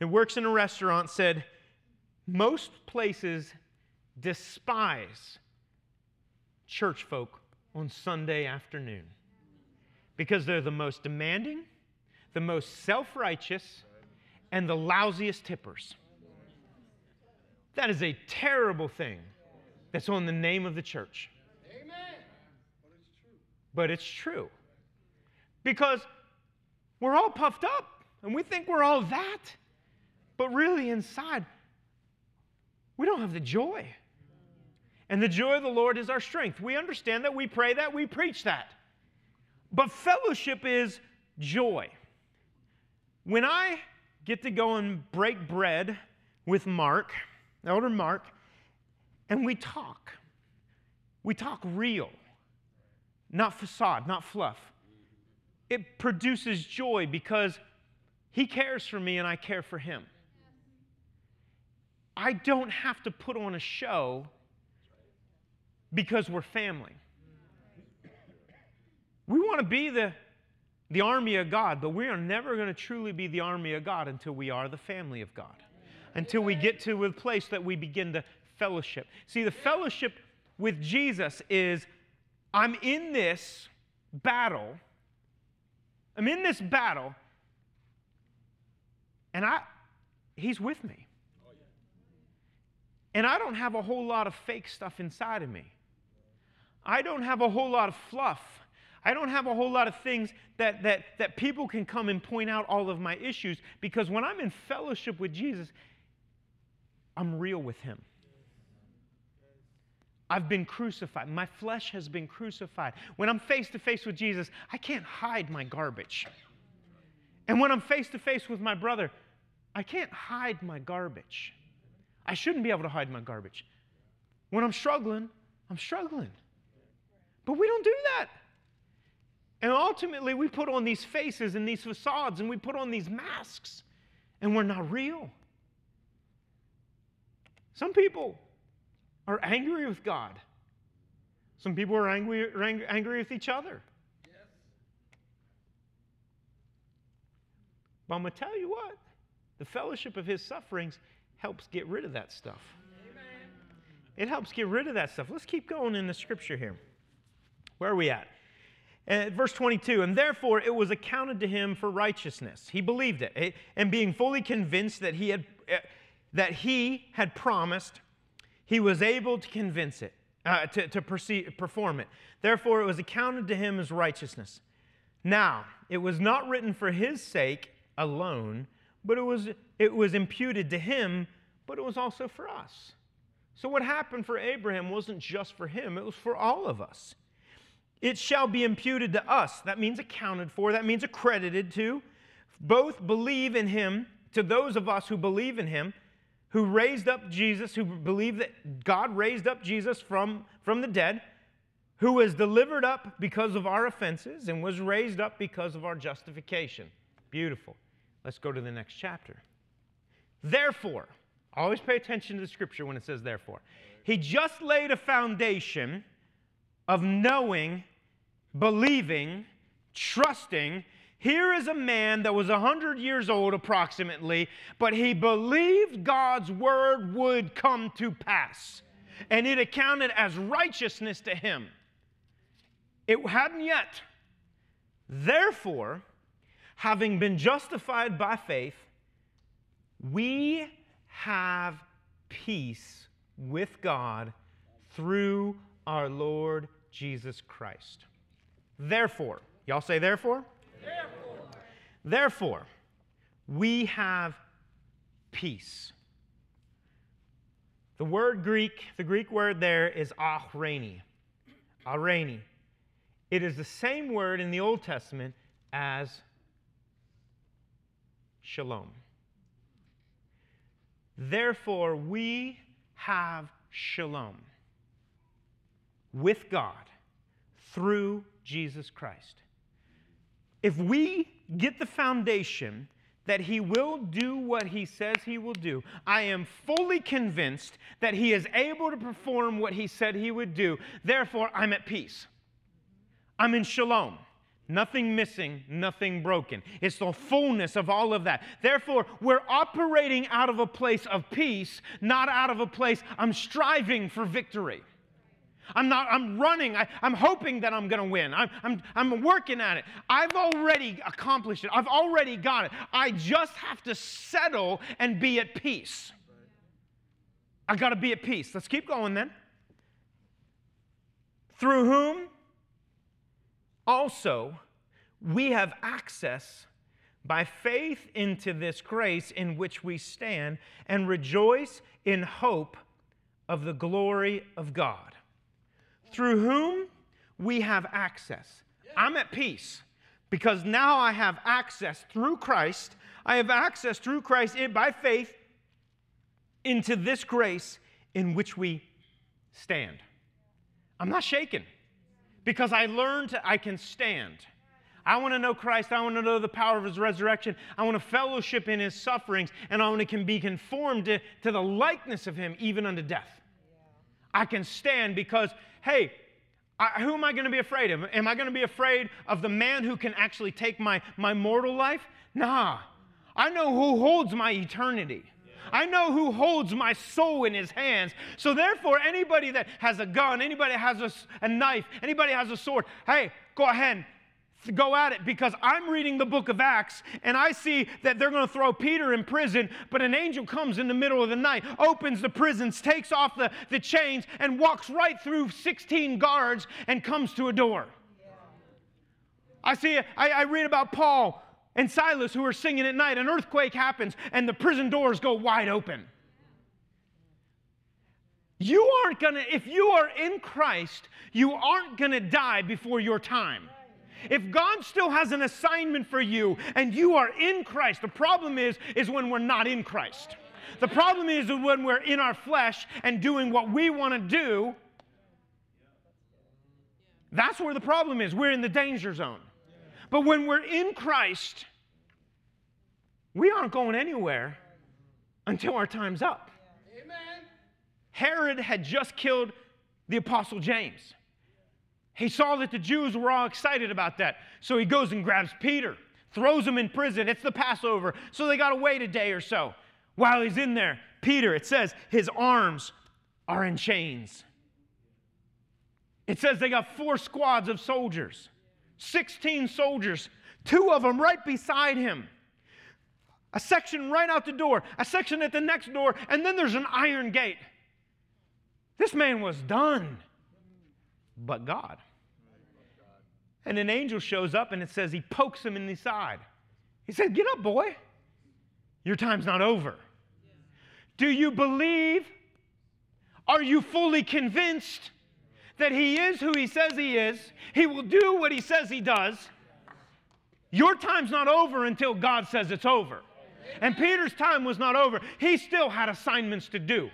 C: and works in a restaurant said, Most places despise church folk on Sunday afternoon because they're the most demanding, the most self righteous, and the lousiest tippers. That is a terrible thing that's on the name of the church. Amen. But it's true. Because we're all puffed up and we think we're all that. But really, inside, we don't have the joy. And the joy of the Lord is our strength. We understand that, we pray that, we preach that. But fellowship is joy. when I get to go and break bread with Mark, Elder Mark, and we talk, we talk real, not facade, not fluff. It produces joy because he cares for me and I care for him. I don't have to put on a show because we're family. We want to be the, the army of God, but we are never going to truly be the army of God until we are the family of God. Until we get to a place that we begin to fellowship. See, the fellowship with Jesus is I'm in this battle. I'm in this battle, and I, he's with me. And I don't have a whole lot of fake stuff inside of me. I don't have a whole lot of fluff. I don't have a whole lot of things that, that, that people can come and point out all of my issues because when I'm in fellowship with Jesus, I'm real with Him. I've been crucified. My flesh has been crucified. When I'm face to face with Jesus, I can't hide my garbage. And when I'm face to face with my brother, I can't hide my garbage. I shouldn't be able to hide my garbage. When I'm struggling, I'm struggling. But we don't do that. And ultimately, we put on these faces and these facades and we put on these masks, and we're not real. Some people are angry with God, some people are angry, angry with each other. But I'm going to tell you what the fellowship of his sufferings helps get rid of that stuff. Amen. It helps get rid of that stuff. Let's keep going in the scripture here. Where are we at? Uh, verse 22 and therefore it was accounted to him for righteousness. He believed it and being fully convinced that he had uh, that he had promised he was able to convince it uh, to, to perceive, perform it. Therefore it was accounted to him as righteousness. Now it was not written for his sake alone but it was it was imputed to him but it was also for us. So what happened for abraham wasn't just for him it was for all of us it shall be imputed to us. That means accounted for, that means accredited to. Both believe in him, to those of us who believe in him, who raised up Jesus, who believe that God raised up Jesus from, from the dead, who was delivered up because of our offenses and was raised up because of our justification. Beautiful. Let's go to the next chapter. Therefore, always pay attention to the scripture when it says therefore. He just laid a foundation of knowing believing, trusting. Here is a man that was 100 years old approximately, but he believed God's word would come to pass. And it accounted as righteousness to him. It hadn't yet. Therefore, having been justified by faith, we have peace with God through our Lord Jesus Christ. Therefore, y'all say therefore? Therefore. Therefore, we have peace. The word Greek, the Greek word there is ahreni. Ahreni. It is the same word in the Old Testament as shalom. Therefore, we have shalom with God through Jesus Christ. If we get the foundation that he will do what he says he will do, I am fully convinced that he is able to perform what he said he would do. Therefore, I'm at peace. I'm in shalom. Nothing missing, nothing broken. It's the fullness of all of that. Therefore, we're operating out of a place of peace, not out of a place I'm striving for victory. I'm not, I'm running. I, am hoping that I'm going to win. I'm, I'm, I'm working at it. I've already accomplished it. I've already got it. I just have to settle and be at peace. I got to be at peace. Let's keep going then. Through whom also we have access by faith into this grace in which we stand and rejoice in hope of the glory of God through whom we have access. I'm at peace. Because now I have access through Christ, I have access through Christ by faith into this grace in which we stand. I'm not shaken because I learned I can stand. I want to know Christ. I want to know the power of his resurrection. I want to fellowship in his sufferings, and I want to be conformed to, to the likeness of him, even unto death. I can stand because, hey, I, who am I going to be afraid of? Am I going to be afraid of the man who can actually take my, my mortal life? Nah. I know who holds my eternity. I know who holds my soul in his hands. So, therefore, anybody that has a gun, anybody that has a, a knife, anybody has a sword, hey, go ahead, go at it because I'm reading the book of Acts and I see that they're going to throw Peter in prison, but an angel comes in the middle of the night, opens the prisons, takes off the, the chains, and walks right through 16 guards and comes to a door. I see, I, I read about Paul and Silas who are singing at night. An earthquake happens and the prison doors go wide open. You aren't going to, if you are in Christ, you aren't going to die before your time. If God still has an assignment for you and you are in Christ, the problem is is when we're not in Christ. The problem is when we're in our flesh and doing what we want to do. That's where the problem is. We're in the danger zone. But when we're in Christ, we aren't going anywhere until our time's up. Amen. Herod had just killed the Apostle James. He saw that the Jews were all excited about that. So he goes and grabs Peter, throws him in prison. It's the Passover. So they got to wait a day or so. While he's in there, Peter, it says his arms are in chains. It says they got four squads of soldiers, 16 soldiers, two of them right beside him. A section right out the door, a section at the next door, and then there's an iron gate. This man was done but God. And an angel shows up and it says he pokes him in the side. He said, Get up, boy. Your time's not over. Do you believe? Are you fully convinced that he is who he says he is? He will do what he says he does. Your time's not over until God says it's over. And Peter's time was not over. He still had assignments to do.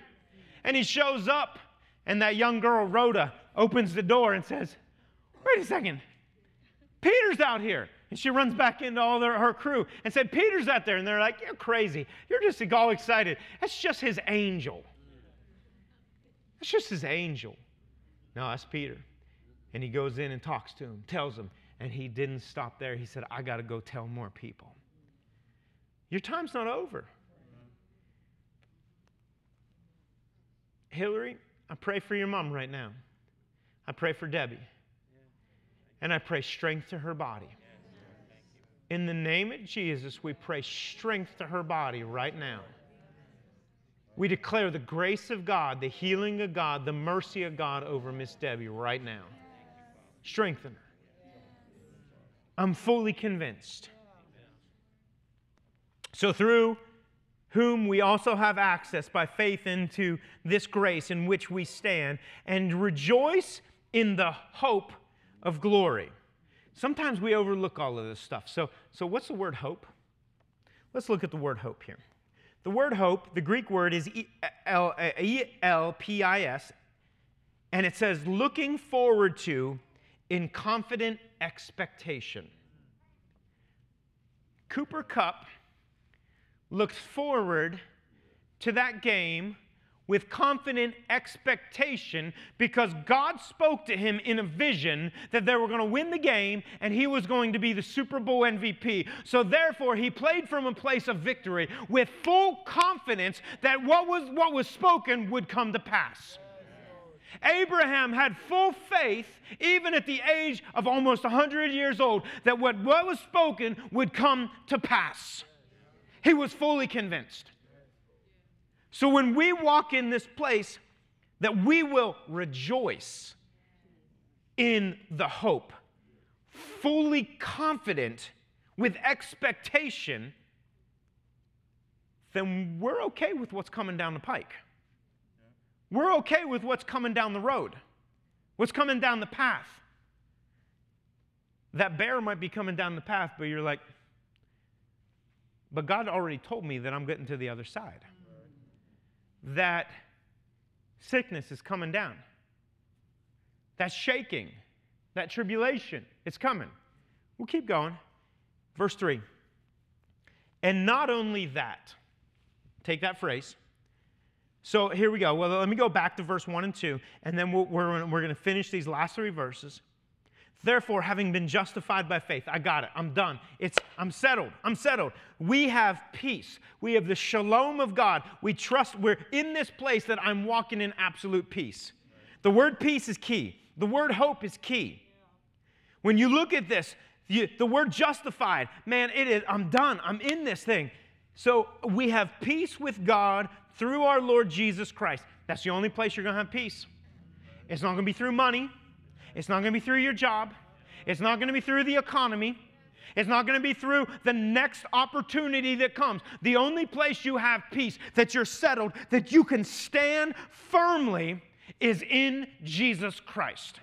C: And he shows up, and that young girl, Rhoda, opens the door and says, Wait a second, Peter's out here. And she runs back into all their, her crew and said, Peter's out there. And they're like, You're crazy. You're just all excited. That's just his angel. That's just his angel. No, that's Peter. And he goes in and talks to him, tells him, and he didn't stop there. He said, I got to go tell more people. Your time's not over. Hillary, I pray for your mom right now. I pray for Debbie. And I pray strength to her body. In the name of Jesus, we pray strength to her body right now. We declare the grace of God, the healing of God, the mercy of God over Miss Debbie right now. Strengthen her. I'm fully convinced. So, through whom we also have access by faith into this grace in which we stand, and rejoice in the hope of glory. Sometimes we overlook all of this stuff. So, so what's the word hope? Let's look at the word hope here. The word hope, the Greek word is E L P I S, and it says looking forward to in confident expectation. Cooper Kupp looked forward to that game with confident expectation because God spoke to him in a vision that they were going to win the game and he was going to be the Super Bowl MVP. So therefore he played from a place of victory with full confidence that what was what was spoken would come to pass. Abraham had full faith, even at the age of almost 100 years old, that what, what was spoken would come to pass. He was fully convinced. So when we walk in this place, that we will rejoice in the hope, fully confident with expectation, then we're okay with what's coming down the pike. We're okay with what's coming down the road, what's coming down the path. that bear might be coming down the path, but you're like, but God already told me that I'm getting to the other side. That sickness is coming down. That shaking, that tribulation, it's coming. We'll keep going. Verse 3. And not only that, take that phrase. So here we go. Well, let me go back to verse 1 and 2, and then we we are we're going to finish these last three verses. Therefore, having been justified by faith, I got it. I'm done. It's I'm settled. I'm settled. We have peace. We have the shalom of God. We trust we're in this place that I'm walking in absolute peace. The word peace is key. The word hope is key. When you look at this, you, the word justified, man, it is I'm done. I'm in this thing. So we have peace with God through our Lord Jesus Christ. That's the only place you're going to have peace. It's not going to be through money. It's not going to be through your job. It's not going to be through the economy. It's not going to be through the next opportunity that comes. The only place you have peace, that you're settled, that you can stand firmly, is in Jesus Christ.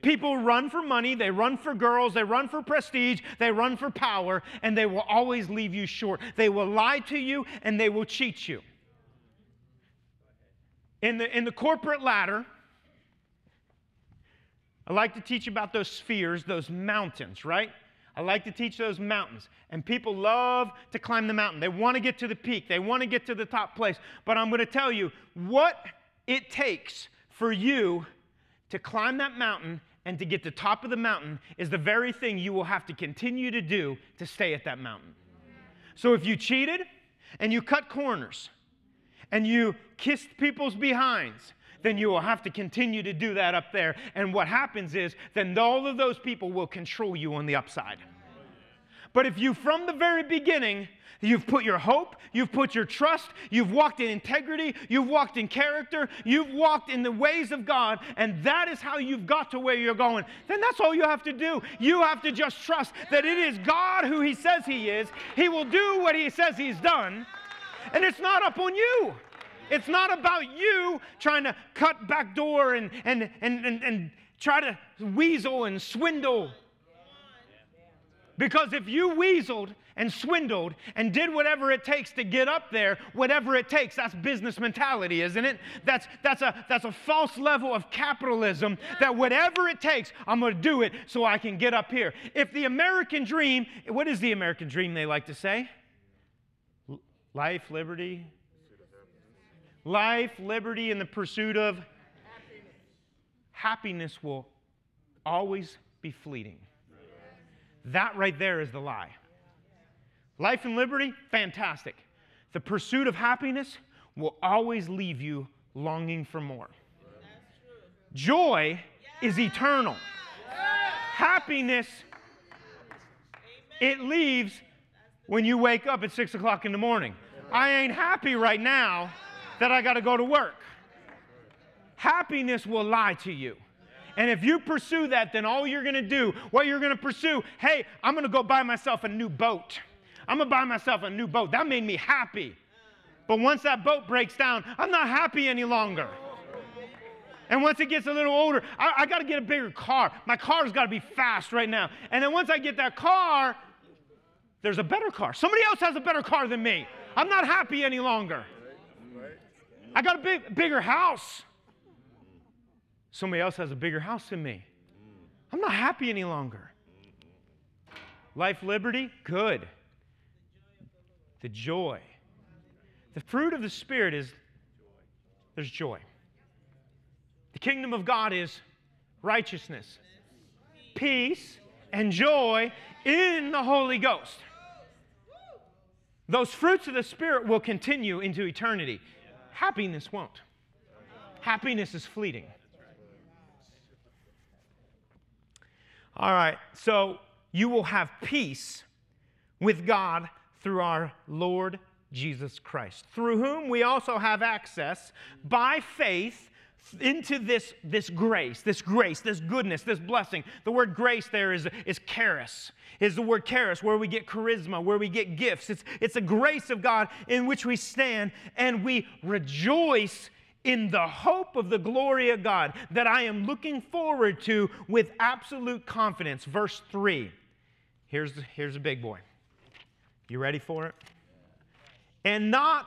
C: People run for money, they run for girls, they run for prestige, they run for power, and they will always leave you short. They will lie to you and they will cheat you. In the, in the corporate ladder, I like to teach about those spheres, those mountains, right? I like to teach those mountains. And people love to climb the mountain. They want to get to the peak, they want to get to the top place. But I'm going to tell you what it takes for you to climb that mountain and to get to the top of the mountain is the very thing you will have to continue to do to stay at that mountain. So if you cheated and you cut corners and you kissed people's behinds then you will have to continue to do that up there. And what happens is, then all of those people will control you on the upside. But if you, from the very beginning, You've put your hope, you've put your trust, you've walked in integrity, you've walked in character, you've walked in the ways of God, and that is how you've got to where you're going. Then that's all you have to do. You have to just trust that it is God who He says He is. He will do what He says He's done, and it's not up on you. It's not about you trying to cut back door and, and, and, and, and try to weasel and swindle. Because if you weaseled and swindled and did whatever it takes to get up there, whatever it takes, that's business mentality, isn't it? That's, that's, a, that's a false level of capitalism that whatever it takes, I'm going to do it so I can get up here. If the American dream, what is the American dream they like to say? Life, liberty, life, liberty, and the pursuit of happiness, happiness will always be fleeting. That right there is the lie. Life and liberty, fantastic. The pursuit of happiness will always leave you longing for more. Joy is eternal. Happiness, it leaves when you wake up at six o'clock in the morning. I ain't happy right now that I got to go to work. Happiness will lie to you. And if you pursue that, then all you're going to do, what you're going to pursue, hey, I'm going to go buy myself a new boat. I'm going to buy myself a new boat. That made me happy. But once that boat breaks down, I'm not happy any longer. And once it gets a little older, I, I got to get a bigger car. My car's got to be fast right now. And then once I get that car, there's a better car. Somebody else has a better car than me. I'm not happy any longer. I got a big, bigger house. Somebody else has a bigger house than me. I'm not happy any longer. Life, liberty, good. The joy. The fruit of the Spirit is there's joy. The kingdom of God is righteousness, peace, and joy in the Holy Ghost. Those fruits of the Spirit will continue into eternity. Happiness won't. Happiness is fleeting. All right, so you will have peace with God through our Lord Jesus Christ, through whom we also have access by faith into this, this grace, this grace, this goodness, this blessing. The word grace there is, is charis, is the word charis, where we get charisma, where we get gifts. It's, it's a grace of God in which we stand and we rejoice in the hope of the glory of God that I am looking forward to with absolute confidence. Verse 3. Here's, here's a big boy. You ready for it? And not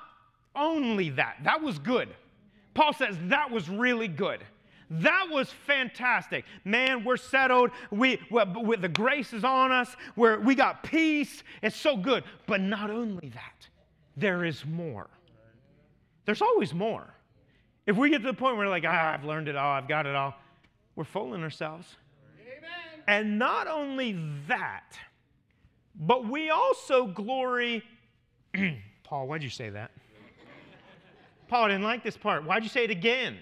C: only that, that was good. Paul says that was really good. That was fantastic. Man, we're settled. We, we, the grace is on us. We're, we got peace. It's so good. But not only that, there is more. There's always more. If we get to the point where we're like, ah, I've learned it all, I've got it all, we're fooling ourselves. Amen. And not only that, but we also glory. Paul, why'd you say that? Paul, I didn't like this part. Why'd you say it again?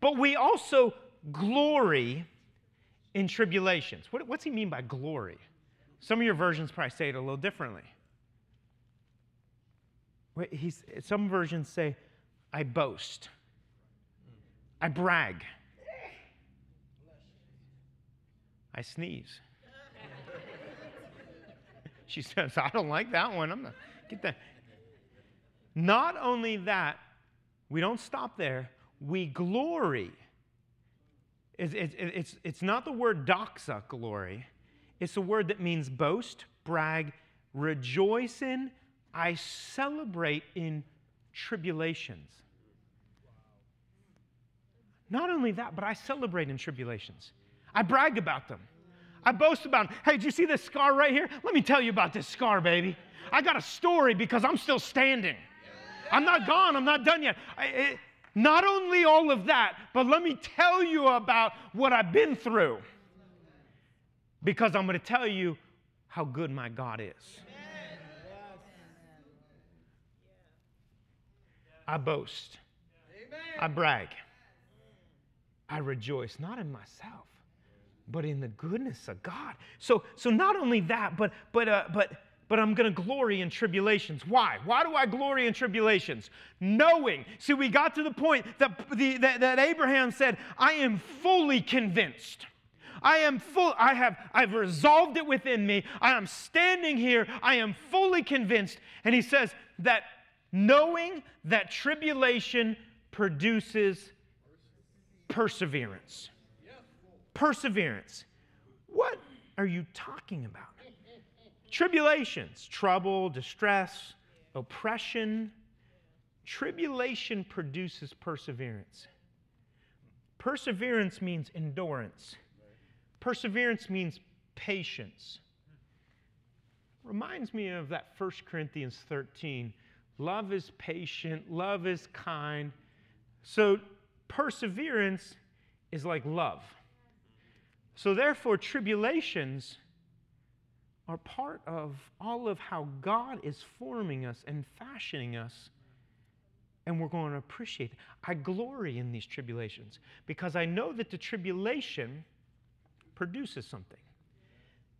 C: But we also glory in tribulations. What, what's he mean by glory? Some of your versions probably say it a little differently. He's, some versions say, I boast, I brag, I sneeze. she says, I don't like that one. I'm not, get that. Not only that, we don't stop there we glory. It's, it's, it's, it's not the word doxa, glory. It's a word that means boast, brag, rejoice in. I celebrate in tribulations. Not only that, but I celebrate in tribulations. I brag about them. I boast about them. Hey, did you see this scar right here? Let me tell you about this scar, baby. I got a story because I'm still standing. I'm not gone. I'm not done yet. I, it, not only all of that, but let me tell you about what I've been through. Because I'm going to tell you how good my God is. I boast. I brag. I rejoice, not in myself, but in the goodness of God. So, so not only that, but, but, uh, but but I'm going to glory in tribulations. Why? Why do I glory in tribulations? Knowing. See, we got to the point that, the, that, that Abraham said, I am fully convinced. I am full, I have I've resolved it within me. I am standing here. I am fully convinced. And he says that knowing that tribulation produces perseverance. Perseverance. What are you talking about? Tribulations, trouble, distress, oppression. Tribulation produces perseverance. Perseverance means endurance. Perseverance means patience. Reminds me of that 1 Corinthians 13. Love is patient, love is kind. So, perseverance is like love. So, therefore, tribulations are part of all of how God is forming us and fashioning us. And we're going to appreciate it. I glory in these tribulations because I know that the tribulation produces something.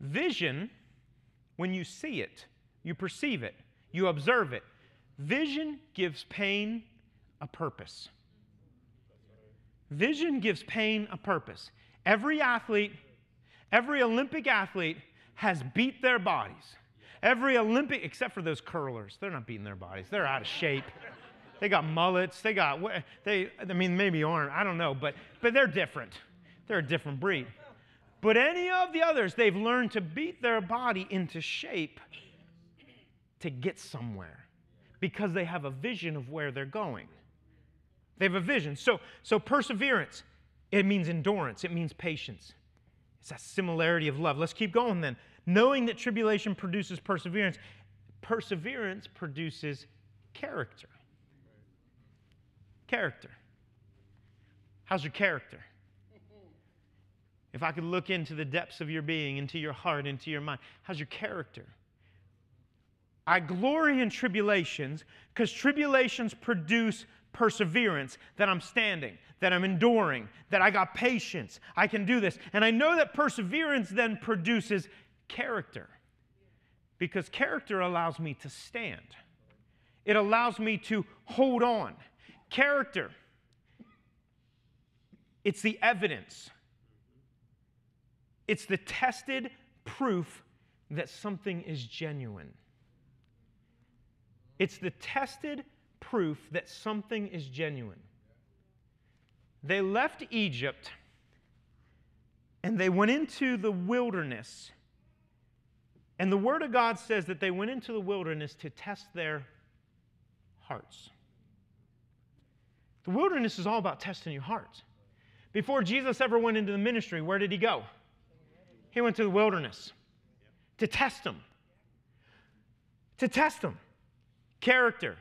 C: Vision, when you see it, you perceive it, you observe it. Vision gives pain a purpose. Vision gives pain a purpose. Every athlete, every Olympic athlete has beat their bodies. Every Olympic, except for those curlers, they're not beating their bodies. They're out of shape. They got mullets. They got, they, I mean, maybe aren't. I don't know, but, but they're different. They're a different breed. But any of the others, they've learned to beat their body into shape to get somewhere because they have a vision of where they're going. They have a vision. So, so perseverance, it means endurance, it means patience. It's that similarity of love. Let's keep going then. Knowing that tribulation produces perseverance, perseverance produces character. Character. How's your character? If I could look into the depths of your being, into your heart, into your mind, how's your character? I glory in tribulations because tribulations produce perseverance, that I'm standing, that I'm enduring, that I got patience, I can do this. And I know that perseverance then produces character because character allows me to stand, it allows me to hold on. Character, it's the evidence, it's the tested proof that something is genuine. It's the tested proof that something is genuine. They left Egypt and they went into the wilderness. And the Word of God says that they went into the wilderness to test their hearts. The wilderness is all about testing your hearts. Before Jesus ever went into the ministry, where did he go? He went to the wilderness to test them. To test them. Character.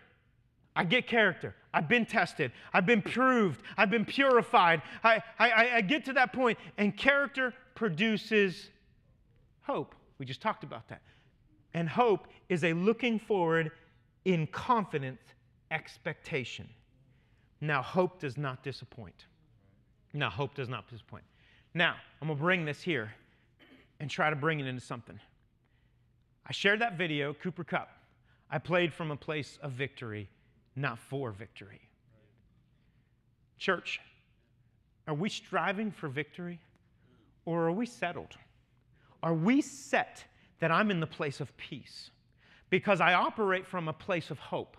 C: I get character. I've been tested. I've been proved. I've been purified. I, I, I get to that point, and character produces hope. We just talked about that. And hope is a looking forward in confident expectation. Now, hope does not disappoint. Now, hope does not disappoint. Now, I'm going to bring this here and try to bring it into something. I shared that video, Cooper Kupp. I played from a place of victory, not for victory. Church, are we striving for victory or are we settled? Are we set that I'm in the place of peace? Because I operate from a place of hope.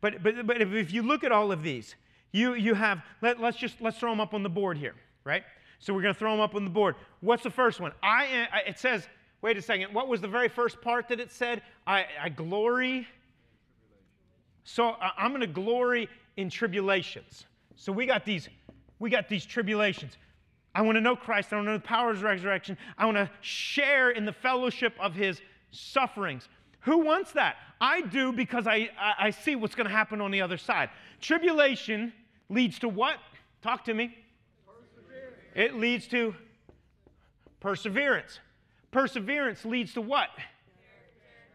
C: But, but, but if you look at all of these, you, you have, let, let's just, let's throw them up on the board here, right? So we're going to throw them up on the board. What's the first one? I, it says, wait a second, what was the very first part that it said? I, I glory. So uh, I'm going to glory in tribulations. So we got these, we got these tribulations. I want to know Christ. I want to know the power of his resurrection. I want to share in the fellowship of his sufferings. Who wants that? I do because I, I, I see what's going to happen on the other side. Tribulation leads to what? Talk to me. It leads to perseverance. Perseverance leads to what?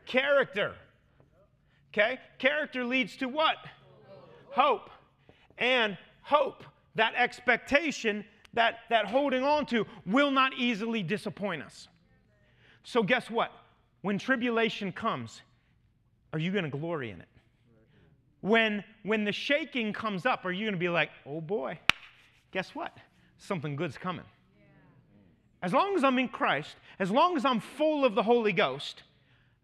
C: Character. Okay? Character leads to what? Hope. And hope, that expectation, that, that holding on to, will not easily disappoint us. So, guess what? When tribulation comes, are you going to glory in it? When, when the shaking comes up, are you going to be like, oh boy, guess what? Something good's coming. As long as I'm in Christ, as long as I'm full of the Holy Ghost,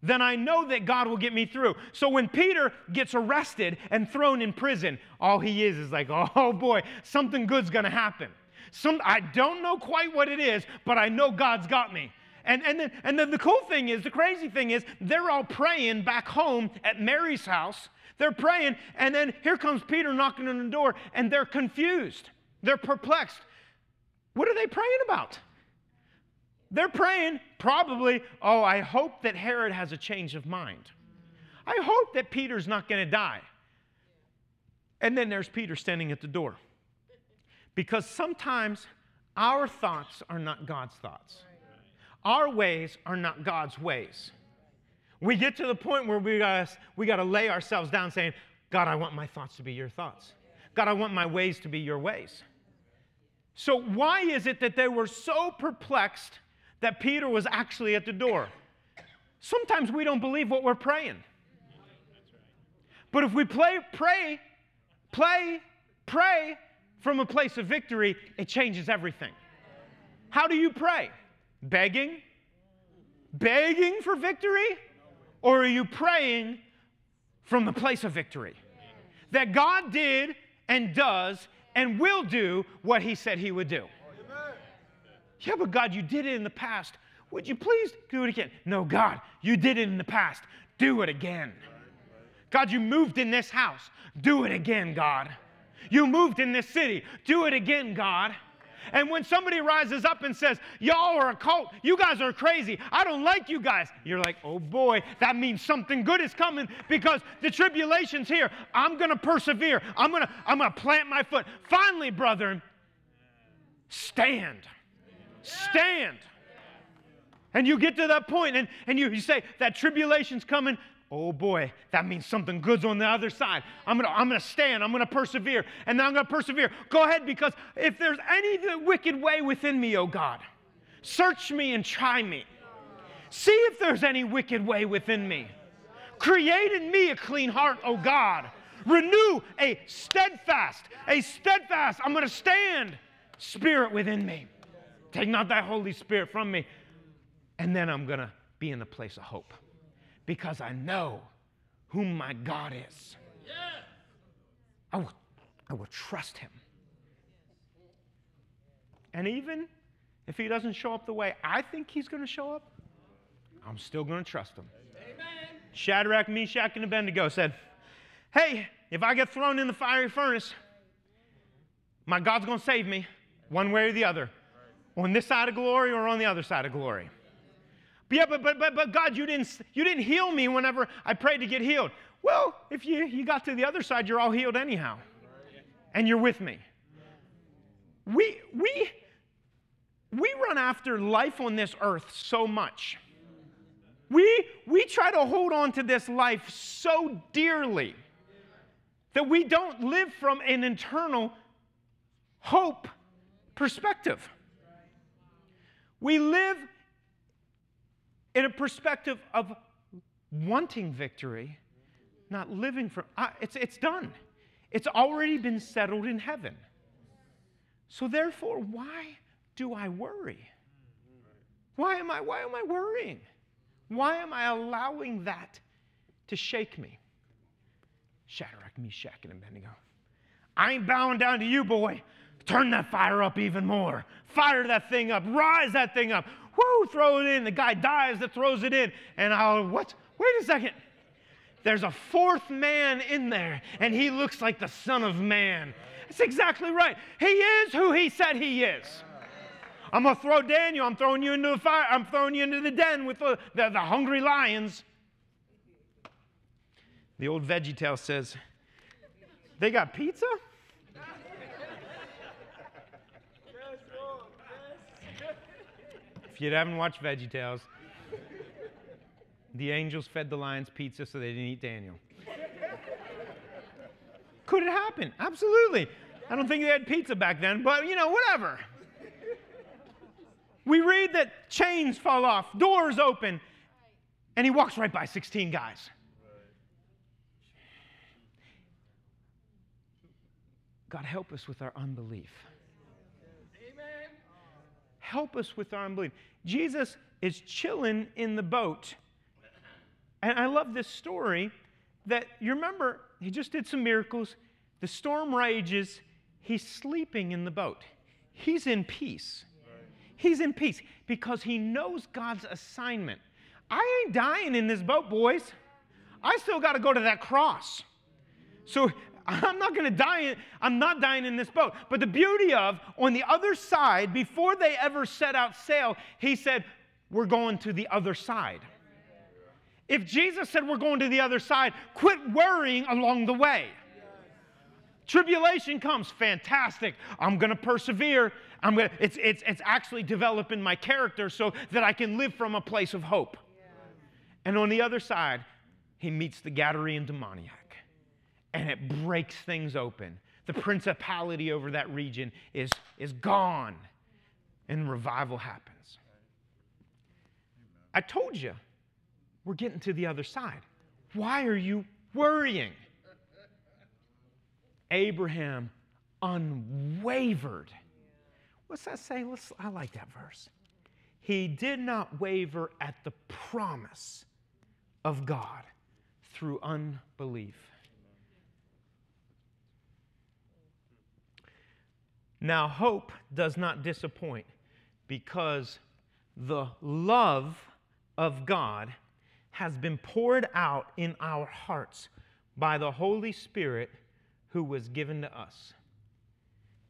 C: then I know that God will get me through. So when Peter gets arrested and thrown in prison, all he is is like, oh boy, something good's gonna happen. Some, I don't know quite what it is, but I know God's got me. And, and, then, and then the cool thing is, the crazy thing is, they're all praying back home at Mary's house. They're praying, and then here comes Peter knocking on the door, and they're confused. They're perplexed. What are they praying about? They're praying, probably, oh, I hope that Herod has a change of mind. I hope that Peter's not going to die. And then there's Peter standing at the door. Because sometimes our thoughts are not God's thoughts, our ways are not God's ways. We get to the point where we got we gotta lay ourselves down saying, God, I want my thoughts to be your thoughts. God, I want my ways to be your ways. So, why is it that they were so perplexed that Peter was actually at the door. Sometimes we don't believe what we're praying. But if we play, pray, play, pray from a place of victory, it changes everything. How do you pray? Begging? Begging for victory? Or are you praying from the place of victory? That God did and does and will do what he said he would do. Yeah, but God, you did it in the past. Would you please do it again? No, God, you did it in the past. Do it again. God, you moved in this house. Do it again, God. You moved in this city. Do it again, God. And when somebody rises up and says, Y'all are a cult, you guys are crazy, I don't like you guys, you're like, Oh boy, that means something good is coming because the tribulation's here. I'm to persevere. I'm to I'm to plant my foot. Finally, brethren, stand. Stand. And you get to that point and, and you, you say, that tribulation's coming. Oh boy, that means something good's on the other side. I'm gonna, I'm gonna stand, I'm gonna persevere, and I'm gonna persevere. Go ahead, because if there's any wicked way within me, oh God, search me and try me. See if there's any wicked way within me. Create in me a clean heart, oh God. Renew a steadfast, a steadfast, I'm gonna stand spirit within me. Take not thy Holy Spirit from me. And then I'm going to be in the place of hope because I know whom my God is. I will, I will trust him. And even if he doesn't show up the way I think he's going to show up, I'm still going to trust him. Amen. Shadrach, Meshach, and Abednego said, Hey, if I get thrown in the fiery furnace, my God's going to save me one way or the other, on this side of glory or on the other side of glory. But yeah, but, but, but, but God, you didn't, you didn't heal me whenever I prayed to get healed. Well, if you, you got to the other side, you're all healed anyhow. And you're with me. We, we, we run after life on this earth so much. We, we try to hold on to this life so dearly that we don't live from an internal hope perspective. We live in a perspective of wanting victory, not living for uh, it's, it's done. It's already been settled in heaven. So therefore, why do I worry? Why am I why am I worrying? Why am I allowing that to shake me? Shadrach, Meshach, and Abednego. I ain't bowing down to you, boy. Turn that fire up even more. Fire that thing up. Rise that thing up. Whoo, throw it in. The guy dies that throws it in. And I'll, what? Wait a second. There's a fourth man in there, and he looks like the Son of Man. That's exactly right. He is who he said he is. I'm going to throw Daniel. I'm throwing you into the fire. I'm throwing you into the den with the, the, the hungry lions. The old Veggie Tale says, They got pizza? If you haven't watched Veggie Tales, the angels fed the lions pizza so they didn't eat Daniel. Could it happen? Absolutely. I don't think they had pizza back then, but you know, whatever. We read that chains fall off, doors open, and he walks right by 16 guys. God, help us with our unbelief. Help us with our unbelief. Jesus is chilling in the boat. And I love this story that you remember, he just did some miracles. The storm rages. He's sleeping in the boat. He's in peace. He's in peace because he knows God's assignment. I ain't dying in this boat, boys. I still got to go to that cross. So I'm not going to die. In, I'm not dying in this boat. But the beauty of, on the other side, before they ever set out sail, he said, We're going to the other side. If Jesus said we're going to the other side, quit worrying along the way. Tribulation comes, fantastic. I'm going to persevere. I'm going to, it's, it's, it's actually developing my character so that I can live from a place of hope. And on the other side, he meets the Gadarene demoniac and it breaks things open. The principality over that region is, is gone, and revival happens. I told you, we're getting to the other side. Why are you worrying? Abraham unwavered. What's that say? Let's, I like that verse. He did not waver at the promise of God through unbelief. Now, hope does not disappoint because the love of God has been poured out in our hearts by the Holy Spirit who was given to us.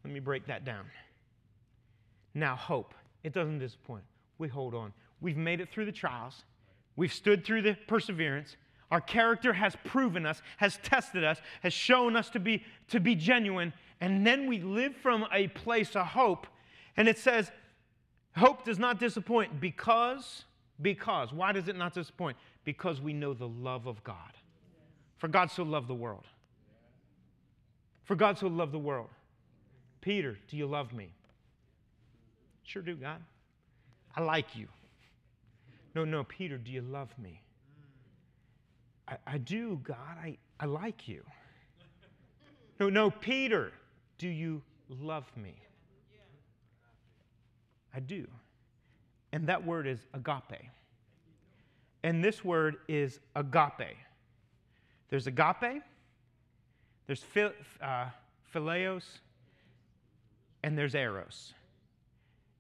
C: Let me break that down. Now, hope, it doesn't disappoint. We hold on. We've made it through the trials, we've stood through the perseverance. Our character has proven us, has tested us, has shown us to be, to be genuine, and then we live from a place of hope. And it says, hope does not disappoint because, because, why does it not disappoint? Because we know the love of God. For God so loved the world. For God so loved the world. Peter, do you love me? Sure do, God. I like you. No, no, Peter, do you love me? I, I do, God. I, I like you. No, no, Peter, do you love me? I do. And that word is agape. And this word is agape. There's agape, there's uh, phileos, and there's eros.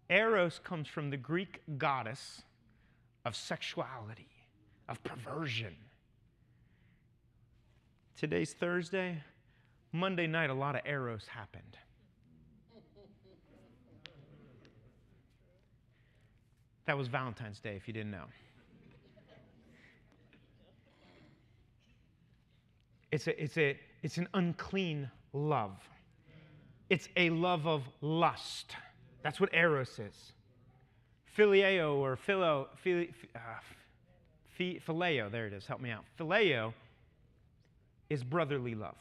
C: Eros comes from the Greek goddess of sexuality, of perversion. Today's Thursday. Monday night, a lot of Eros happened. That was Valentine's Day, if you didn't know. It's, a, it's, a, it's an unclean love. It's a love of lust. That's what eros is. Phileo or philo, phil, uh, phileo, there it is, help me out. Phileo is brotherly love.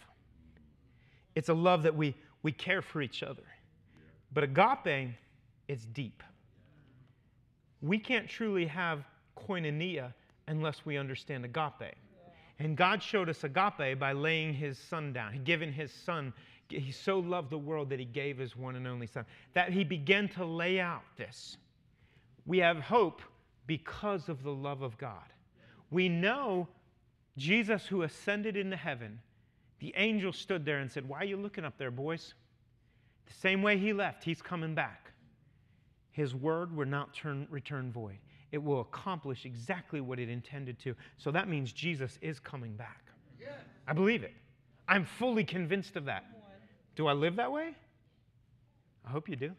C: It's a love that we, we care for each other. But agape is deep. We can't truly have koinonia unless we understand agape. And God showed us agape by laying his son down, giving his son. He so loved the world that he gave his one and only son, that he began to lay out this. We have hope because of the love of God. We know Jesus, who ascended into heaven, the angel stood there and said, Why are you looking up there, boys? The same way he left, he's coming back. His word will not turn, return void it will accomplish exactly what it intended to. So that means Jesus is coming back. I believe it. I'm fully convinced of that. Do I live that way? I hope you do.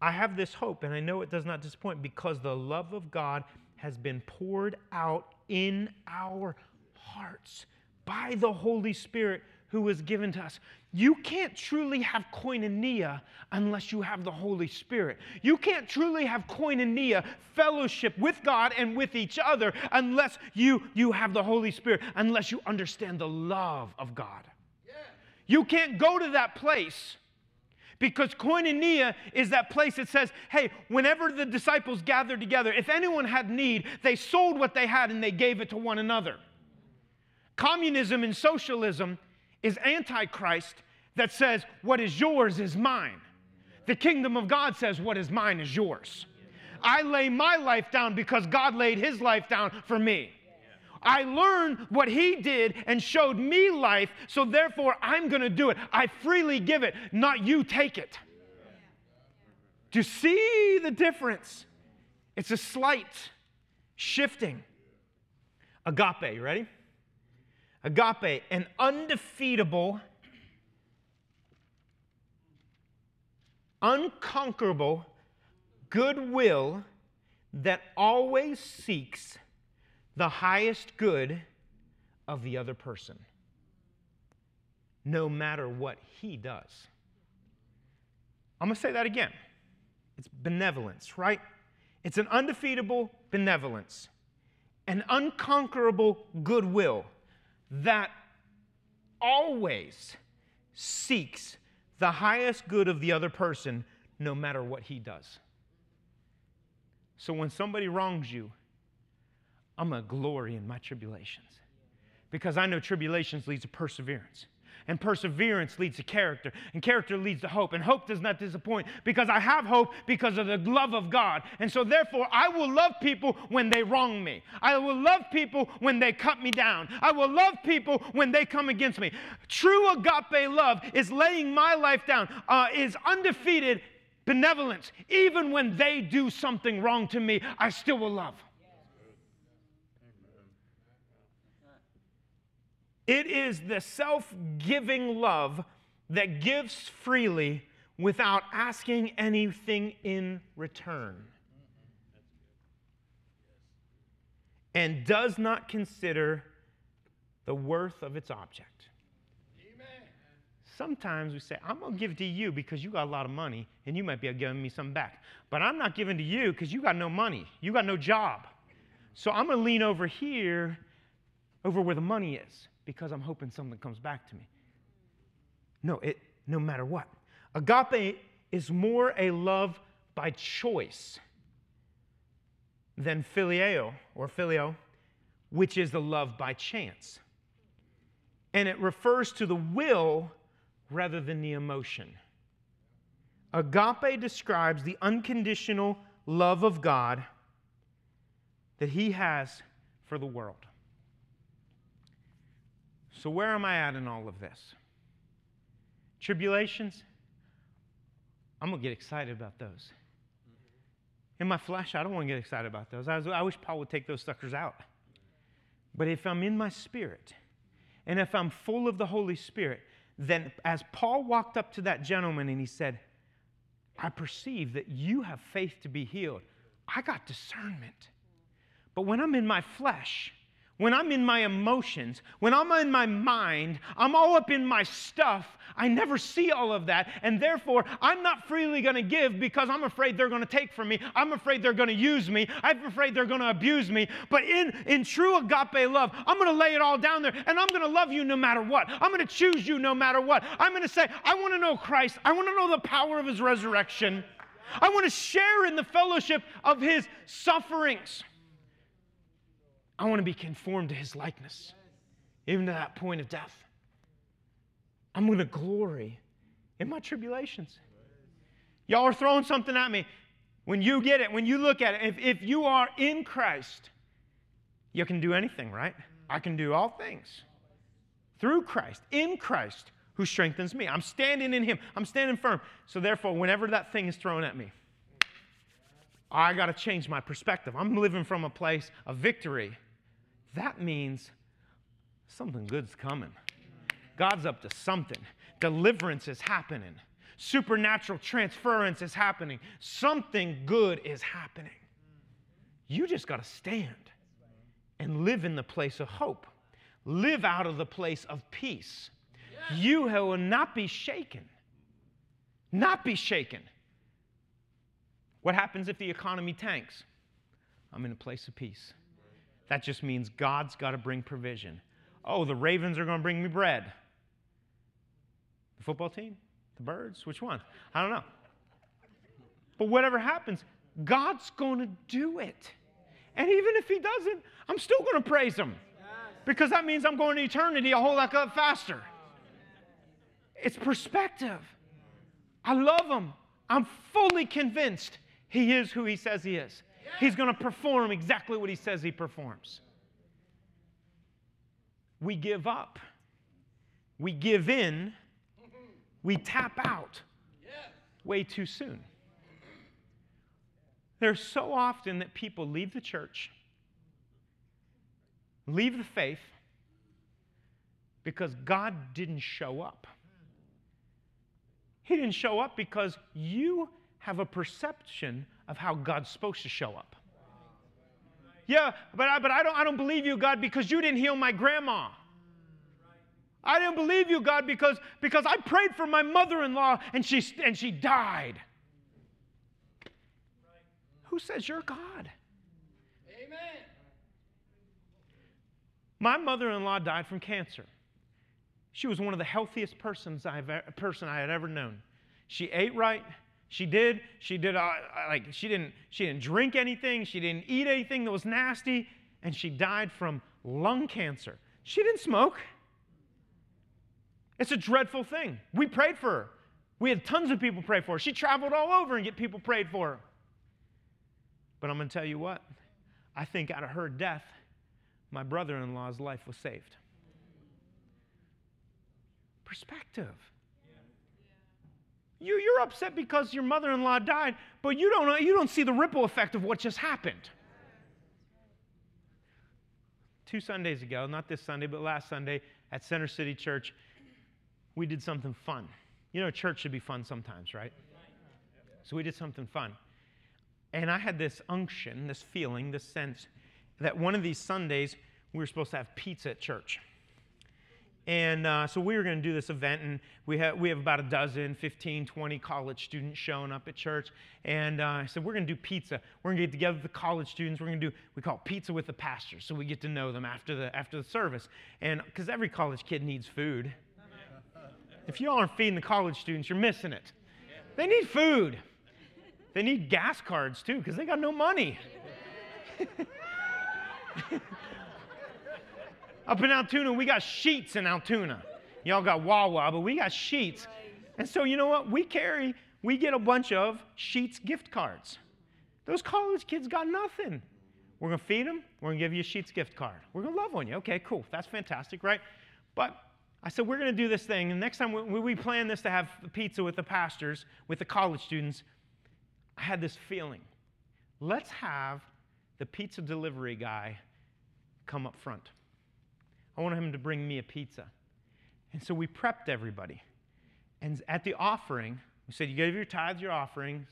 C: I have this hope, and I know it does not disappoint because the love of God has been poured out in our hearts by the Holy Spirit who was given to us. You can't truly have koinonia unless you have the Holy Spirit. You can't truly have koinonia, fellowship with God and with each other, unless you, you have the Holy Spirit, unless you understand the love of God. Yeah. You can't go to that place because koinonia is that place that says, hey, whenever the disciples gathered together, if anyone had need, they sold what they had and they gave it to one another. Communism and socialism is Antichrist that says, What is yours is mine. The kingdom of God says, What is mine is yours. I lay my life down because God laid his life down for me. I learned what he did and showed me life, so therefore I'm going to do it. I freely give it, not you take it. Do you see the difference? It's a slight shifting. Agape, you ready? Agape, an undefeatable, unconquerable goodwill that always seeks the highest good of the other person, no matter what he does. I'm going to say that again. It's benevolence, right? It's an undefeatable benevolence, an unconquerable goodwill that always seeks the highest good of the other person no matter what he does. So when somebody wrongs you, I'm going to glory in my tribulations because I know tribulations leads to perseverance. And perseverance leads to character, and character leads to hope. And hope does not disappoint because I have hope because of the love of God. And so, therefore, I will love people when they wrong me. I will love people when they cut me down. I will love people when they come against me. True agape love is laying my life down, uh, is undefeated benevolence. Even when they do something wrong to me, I still will love. It is the self giving love that gives freely without asking anything in return and does not consider the worth of its object. Sometimes we say, I'm going to give to you because you got a lot of money and you might be giving me some back. But I'm not giving to you because you got no money, you got no job. So I'm going to lean over here, over where the money is because I'm hoping something comes back to me. No, it, no matter what. Agape is more a love by choice than phileo or filio, which is the love by chance. And it refers to the will rather than the emotion. Agape describes the unconditional love of God that He has for the world. So, where am I at in all of this? Tribulations? I'm going to get excited about those. In my flesh, I don't want to get excited about those. I, was, I wish Paul would take those suckers out. But if I'm in my spirit, and if I'm full of the Holy Spirit, then as Paul walked up to that gentleman and he said, I perceive that you have faith to be healed. I got discernment. But when I'm in my flesh, when I'm in my emotions, when I'm in my mind, I'm all up in my stuff. I never see all of that. And therefore, I'm not freely going to give because I'm afraid they're going to take from me. I'm afraid they're going to use me. I'm afraid they're going to abuse me. But in, in true agape love, I'm going to lay it all down there and I'm going to love you no matter what. I'm going to choose you no matter what. I'm going to say, I want to know Christ. I want to know the power of his resurrection. I want to share in the fellowship of his sufferings. I want to be conformed to his likeness, even to that point of death. I'm going to glory in my tribulations. Y'all are throwing something at me. When you get it, when you look at it, if, if you are in Christ, you can do anything, right? I can do all things through Christ, in Christ, who strengthens me. I'm standing in Him, I'm standing firm. So, therefore, whenever that thing is thrown at me, I got to change my perspective. I'm living from a place of victory. That means something good's coming. God's up to something. Deliverance is happening. Supernatural transference is happening. Something good is happening. You just got to stand and live in the place of hope. Live out of the place of peace. You will not be shaken. Not be shaken. What happens if the economy tanks? I'm in a place of peace. That just means God's got to bring provision. Oh, the ravens are going to bring me bread. The football team? The birds? Which one? I don't know. But whatever happens, God's going to do it. And even if He doesn't, I'm still going to praise Him because that means I'm going to eternity a whole lot faster. It's perspective. I love Him. I'm fully convinced He is who He says He is. He's going to perform exactly what He says He performs. We give up, we give in we tap out way too soon. There's so often that people leave the church, leave the faith, because God didn't show up. He didn't show up because you have a perception of how God's supposed to show up. Yeah, but I, but I don't I don't believe you, God, because you didn't heal my grandma. I didn't believe you, God, because, because I prayed for my mother in law and she, and she died. Who says you're God? Amen. My mother in law died from cancer. She was one of the healthiest persons I've, person I had ever known. She ate right. She did. She did. Uh, like she didn't. She didn't drink anything. She didn't eat anything that was nasty, and she died from lung cancer. She didn't smoke. It's a dreadful thing. We prayed for her. We had tons of people pray for her. She traveled all over and get people prayed for her. But I'm going to tell you what, I think out of her death, my brother in law's life was saved. Perspective. You, you're upset because your mother in law died, but you don't, you don't see the ripple effect of what just happened. Two Sundays ago, not this Sunday, but last Sunday at Center City Church, we did something fun. You know, church should be fun sometimes, right? So we did something fun. And I had this unction, this feeling, this sense that one of these Sundays we were supposed to have pizza at church. And uh, so we were going to do this event, and we have, we have about a dozen, 15, 20 college students showing up at church. And uh, I said, We're going to do pizza. We're going to get together the college students. We're going to do, we call it pizza with the pastor. So we get to know them after the, after the service. And because every college kid needs food. If you aren't feeding the college students, you're missing it. They need food. They need gas cards too, because they got no money. Up in Altoona, we got Sheetz in Altoona. Y'all got Wawa, but we got Sheetz. And so, you know what? We carry, we get a bunch of Sheetz gift cards. Those college kids got nothing. We're going to feed them. We're going to give you a Sheetz gift card. We're going to love on you. Okay, cool. That's fantastic, right? But I said, we're going to do this thing. And next time we, we plan this to have pizza with the pastors, with the college students, I had this feeling. Let's have the pizza delivery guy come up front. I want him to bring me a pizza. And so we prepped everybody. And at the offering, we said, you give your tithes, your offerings,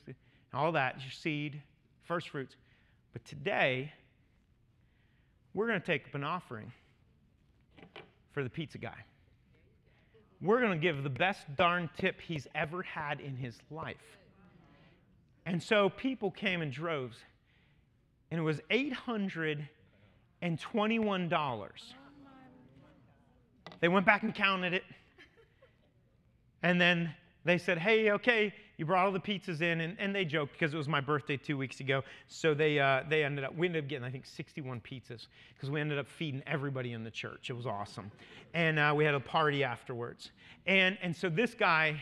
C: all that, your seed, first fruits. But today, we're going to take up an offering for the pizza guy. We're going to give the best darn tip he's ever had in his life. And so people came in droves, and it was $821. They went back and counted it. And then they said, hey, okay, you brought all the pizzas in. And, and they joked because it was my birthday two weeks ago. So they, uh, they ended up, we ended up getting, I think, 61 pizzas because we ended up feeding everybody in the church. It was awesome. And uh, we had a party afterwards. And, and so this guy,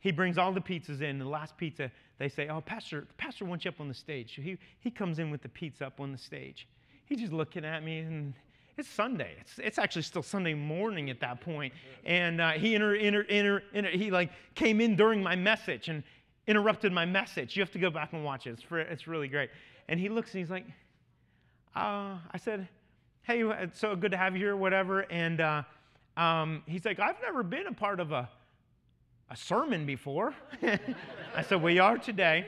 C: he brings all the pizzas in. The last pizza, they say, oh, Pastor, Pastor wants you up on the stage. So he, he comes in with the pizza up on the stage. He's just looking at me and it's Sunday. It's, it's actually still Sunday morning at that point. And uh, he inter, inter, inter, inter, he like came in during my message and interrupted my message. You have to go back and watch it. It's, for, it's really great. And he looks and he's like, uh, I said, hey, it's so good to have you here, whatever. And uh, um, he's like, I've never been a part of a, a sermon before. I said, we are today.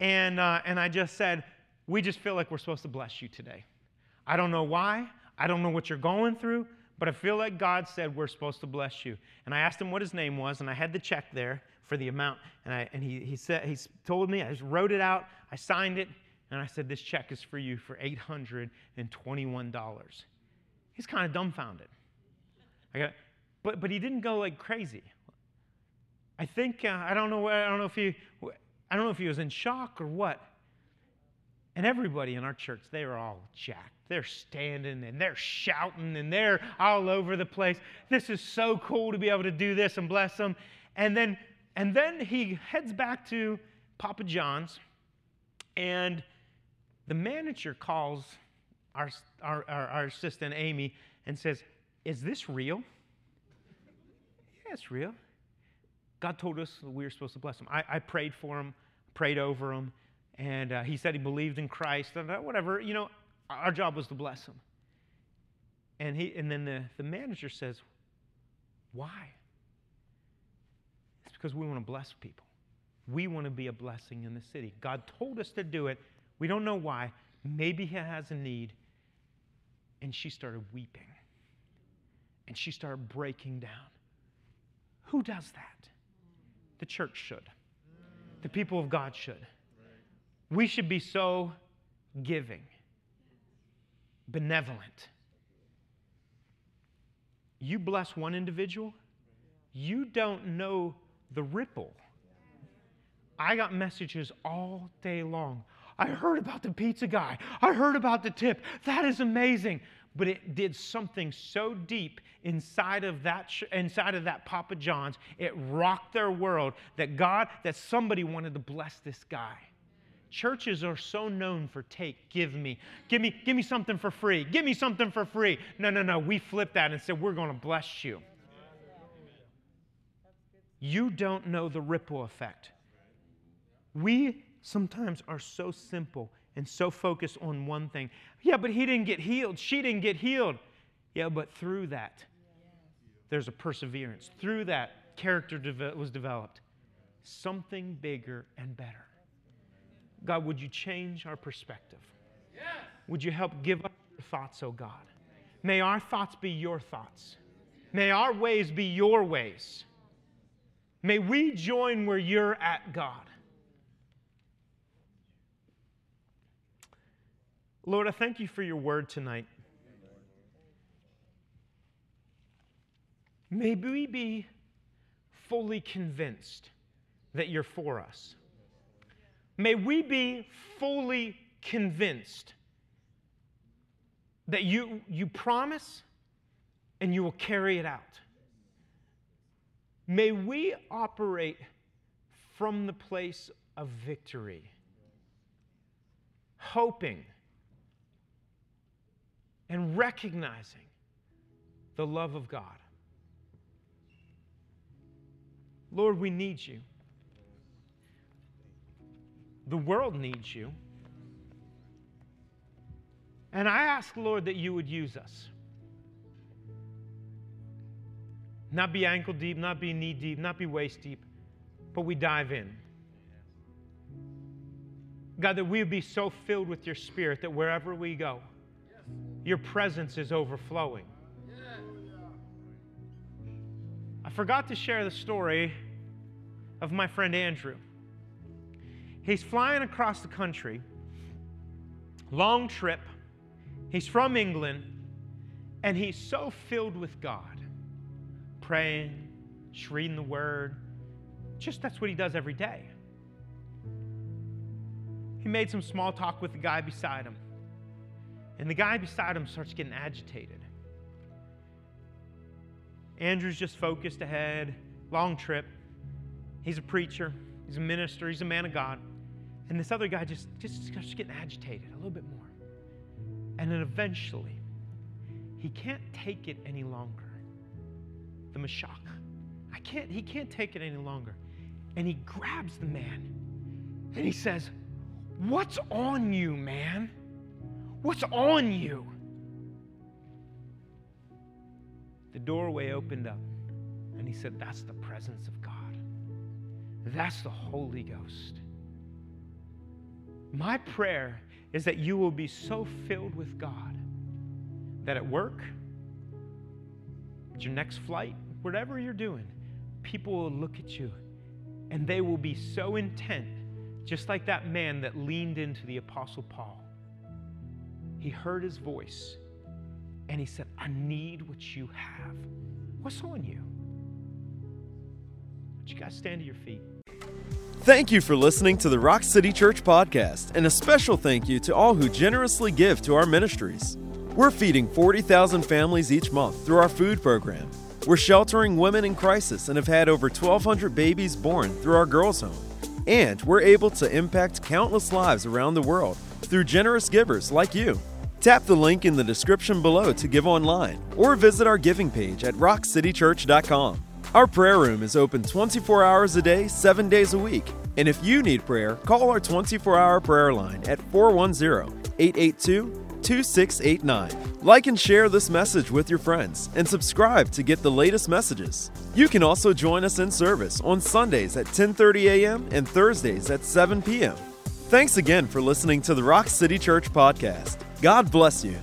C: And, uh, and I just said, we just feel like we're supposed to bless you today. I don't know why. I don't know what you're going through, but I feel like God said we're supposed to bless you. And I asked him what his name was, and I had the check there for the amount. And, I, and he, he said, he told me, I just wrote it out, I signed it, and I said, This check is for you for $821. He's kind of dumbfounded. I got, but, but he didn't go like crazy. I think, uh, I, don't know, I don't know if he, I don't know if he was in shock or what. And everybody in our church, they were all jacked. They're standing and they're shouting and they're all over the place. This is so cool to be able to do this and bless them. And then, and then he heads back to Papa John's, and the manager calls our, our, our, our assistant, Amy, and says, Is this real? yeah, it's real. God told us we were supposed to bless him. I, I prayed for him, prayed over him, and uh, he said he believed in Christ, and uh, whatever. You know, our job was to bless him. And, he, and then the, the manager says, Why? It's because we want to bless people. We want to be a blessing in the city. God told us to do it. We don't know why. Maybe He has a need. And she started weeping. And she started breaking down. Who does that? The church should. The people of God should. We should be so giving benevolent. You bless one individual, you don't know the ripple. I got messages all day long. I heard about the pizza guy. I heard about the tip. That is amazing. But it did something so deep inside of that inside of that Papa John's. It rocked their world that God that somebody wanted to bless this guy. Churches are so known for take, give me, give me, give me something for free, give me something for free. No, no, no. We flip that and said, we're going to bless you. You don't know the ripple effect. We sometimes are so simple and so focused on one thing. Yeah, but he didn't get healed. She didn't get healed. Yeah, but through that, there's a perseverance. Through that, character was developed. Something bigger and better. God, would you change our perspective? Yes. Would you help give us your thoughts, oh God? May our thoughts be your thoughts. May our ways be your ways. May we join where you're at, God. Lord, I thank you for your word tonight. May we be fully convinced that you're for us. May we be fully convinced that you, you promise and you will carry it out. May we operate from the place of victory, hoping and recognizing the love of God. Lord, we need you. The world needs you. And I ask, Lord, that you would use us. Not be ankle deep, not be knee deep, not be waist deep, but we dive in. God, that we would be so filled with your spirit that wherever we go, your presence is overflowing. I forgot to share the story of my friend Andrew. He's flying across the country, long trip. He's from England, and he's so filled with God, praying, just reading the Word. Just that's what he does every day. He made some small talk with the guy beside him, and the guy beside him starts getting agitated. Andrew's just focused ahead, long trip. He's a preacher, he's a minister, he's a man of God. And this other guy just, just starts getting agitated a little bit more. And then eventually, he can't take it any longer. The Mashach. I can't, he can't take it any longer. And he grabs the man and he says, What's on you, man? What's on you? The doorway opened up and he said, That's the presence of God. That's the Holy Ghost. My prayer is that you will be so filled with God that at work, at your next flight, whatever you're doing, people will look at you and they will be so intent, just like that man that leaned into the Apostle Paul. He heard his voice and he said, I need what you have. What's on you? Would you guys stand to your feet?
A: Thank you for listening to the Rock City Church podcast, and a special thank you to all who generously give to our ministries. We're feeding 40,000 families each month through our food program. We're sheltering women in crisis and have had over 1,200 babies born through our girls' home. And we're able to impact countless lives around the world through generous givers like you. Tap the link in the description below to give online or visit our giving page at rockcitychurch.com. Our prayer room is open 24 hours a day, 7 days a week. And if you need prayer, call our 24 hour prayer line at 410 882 2689. Like and share this message with your friends and subscribe to get the latest messages. You can also join us in service on Sundays at 10:30 a.m. and Thursdays at 7 p.m. Thanks again for listening to the Rock City Church podcast. God bless you.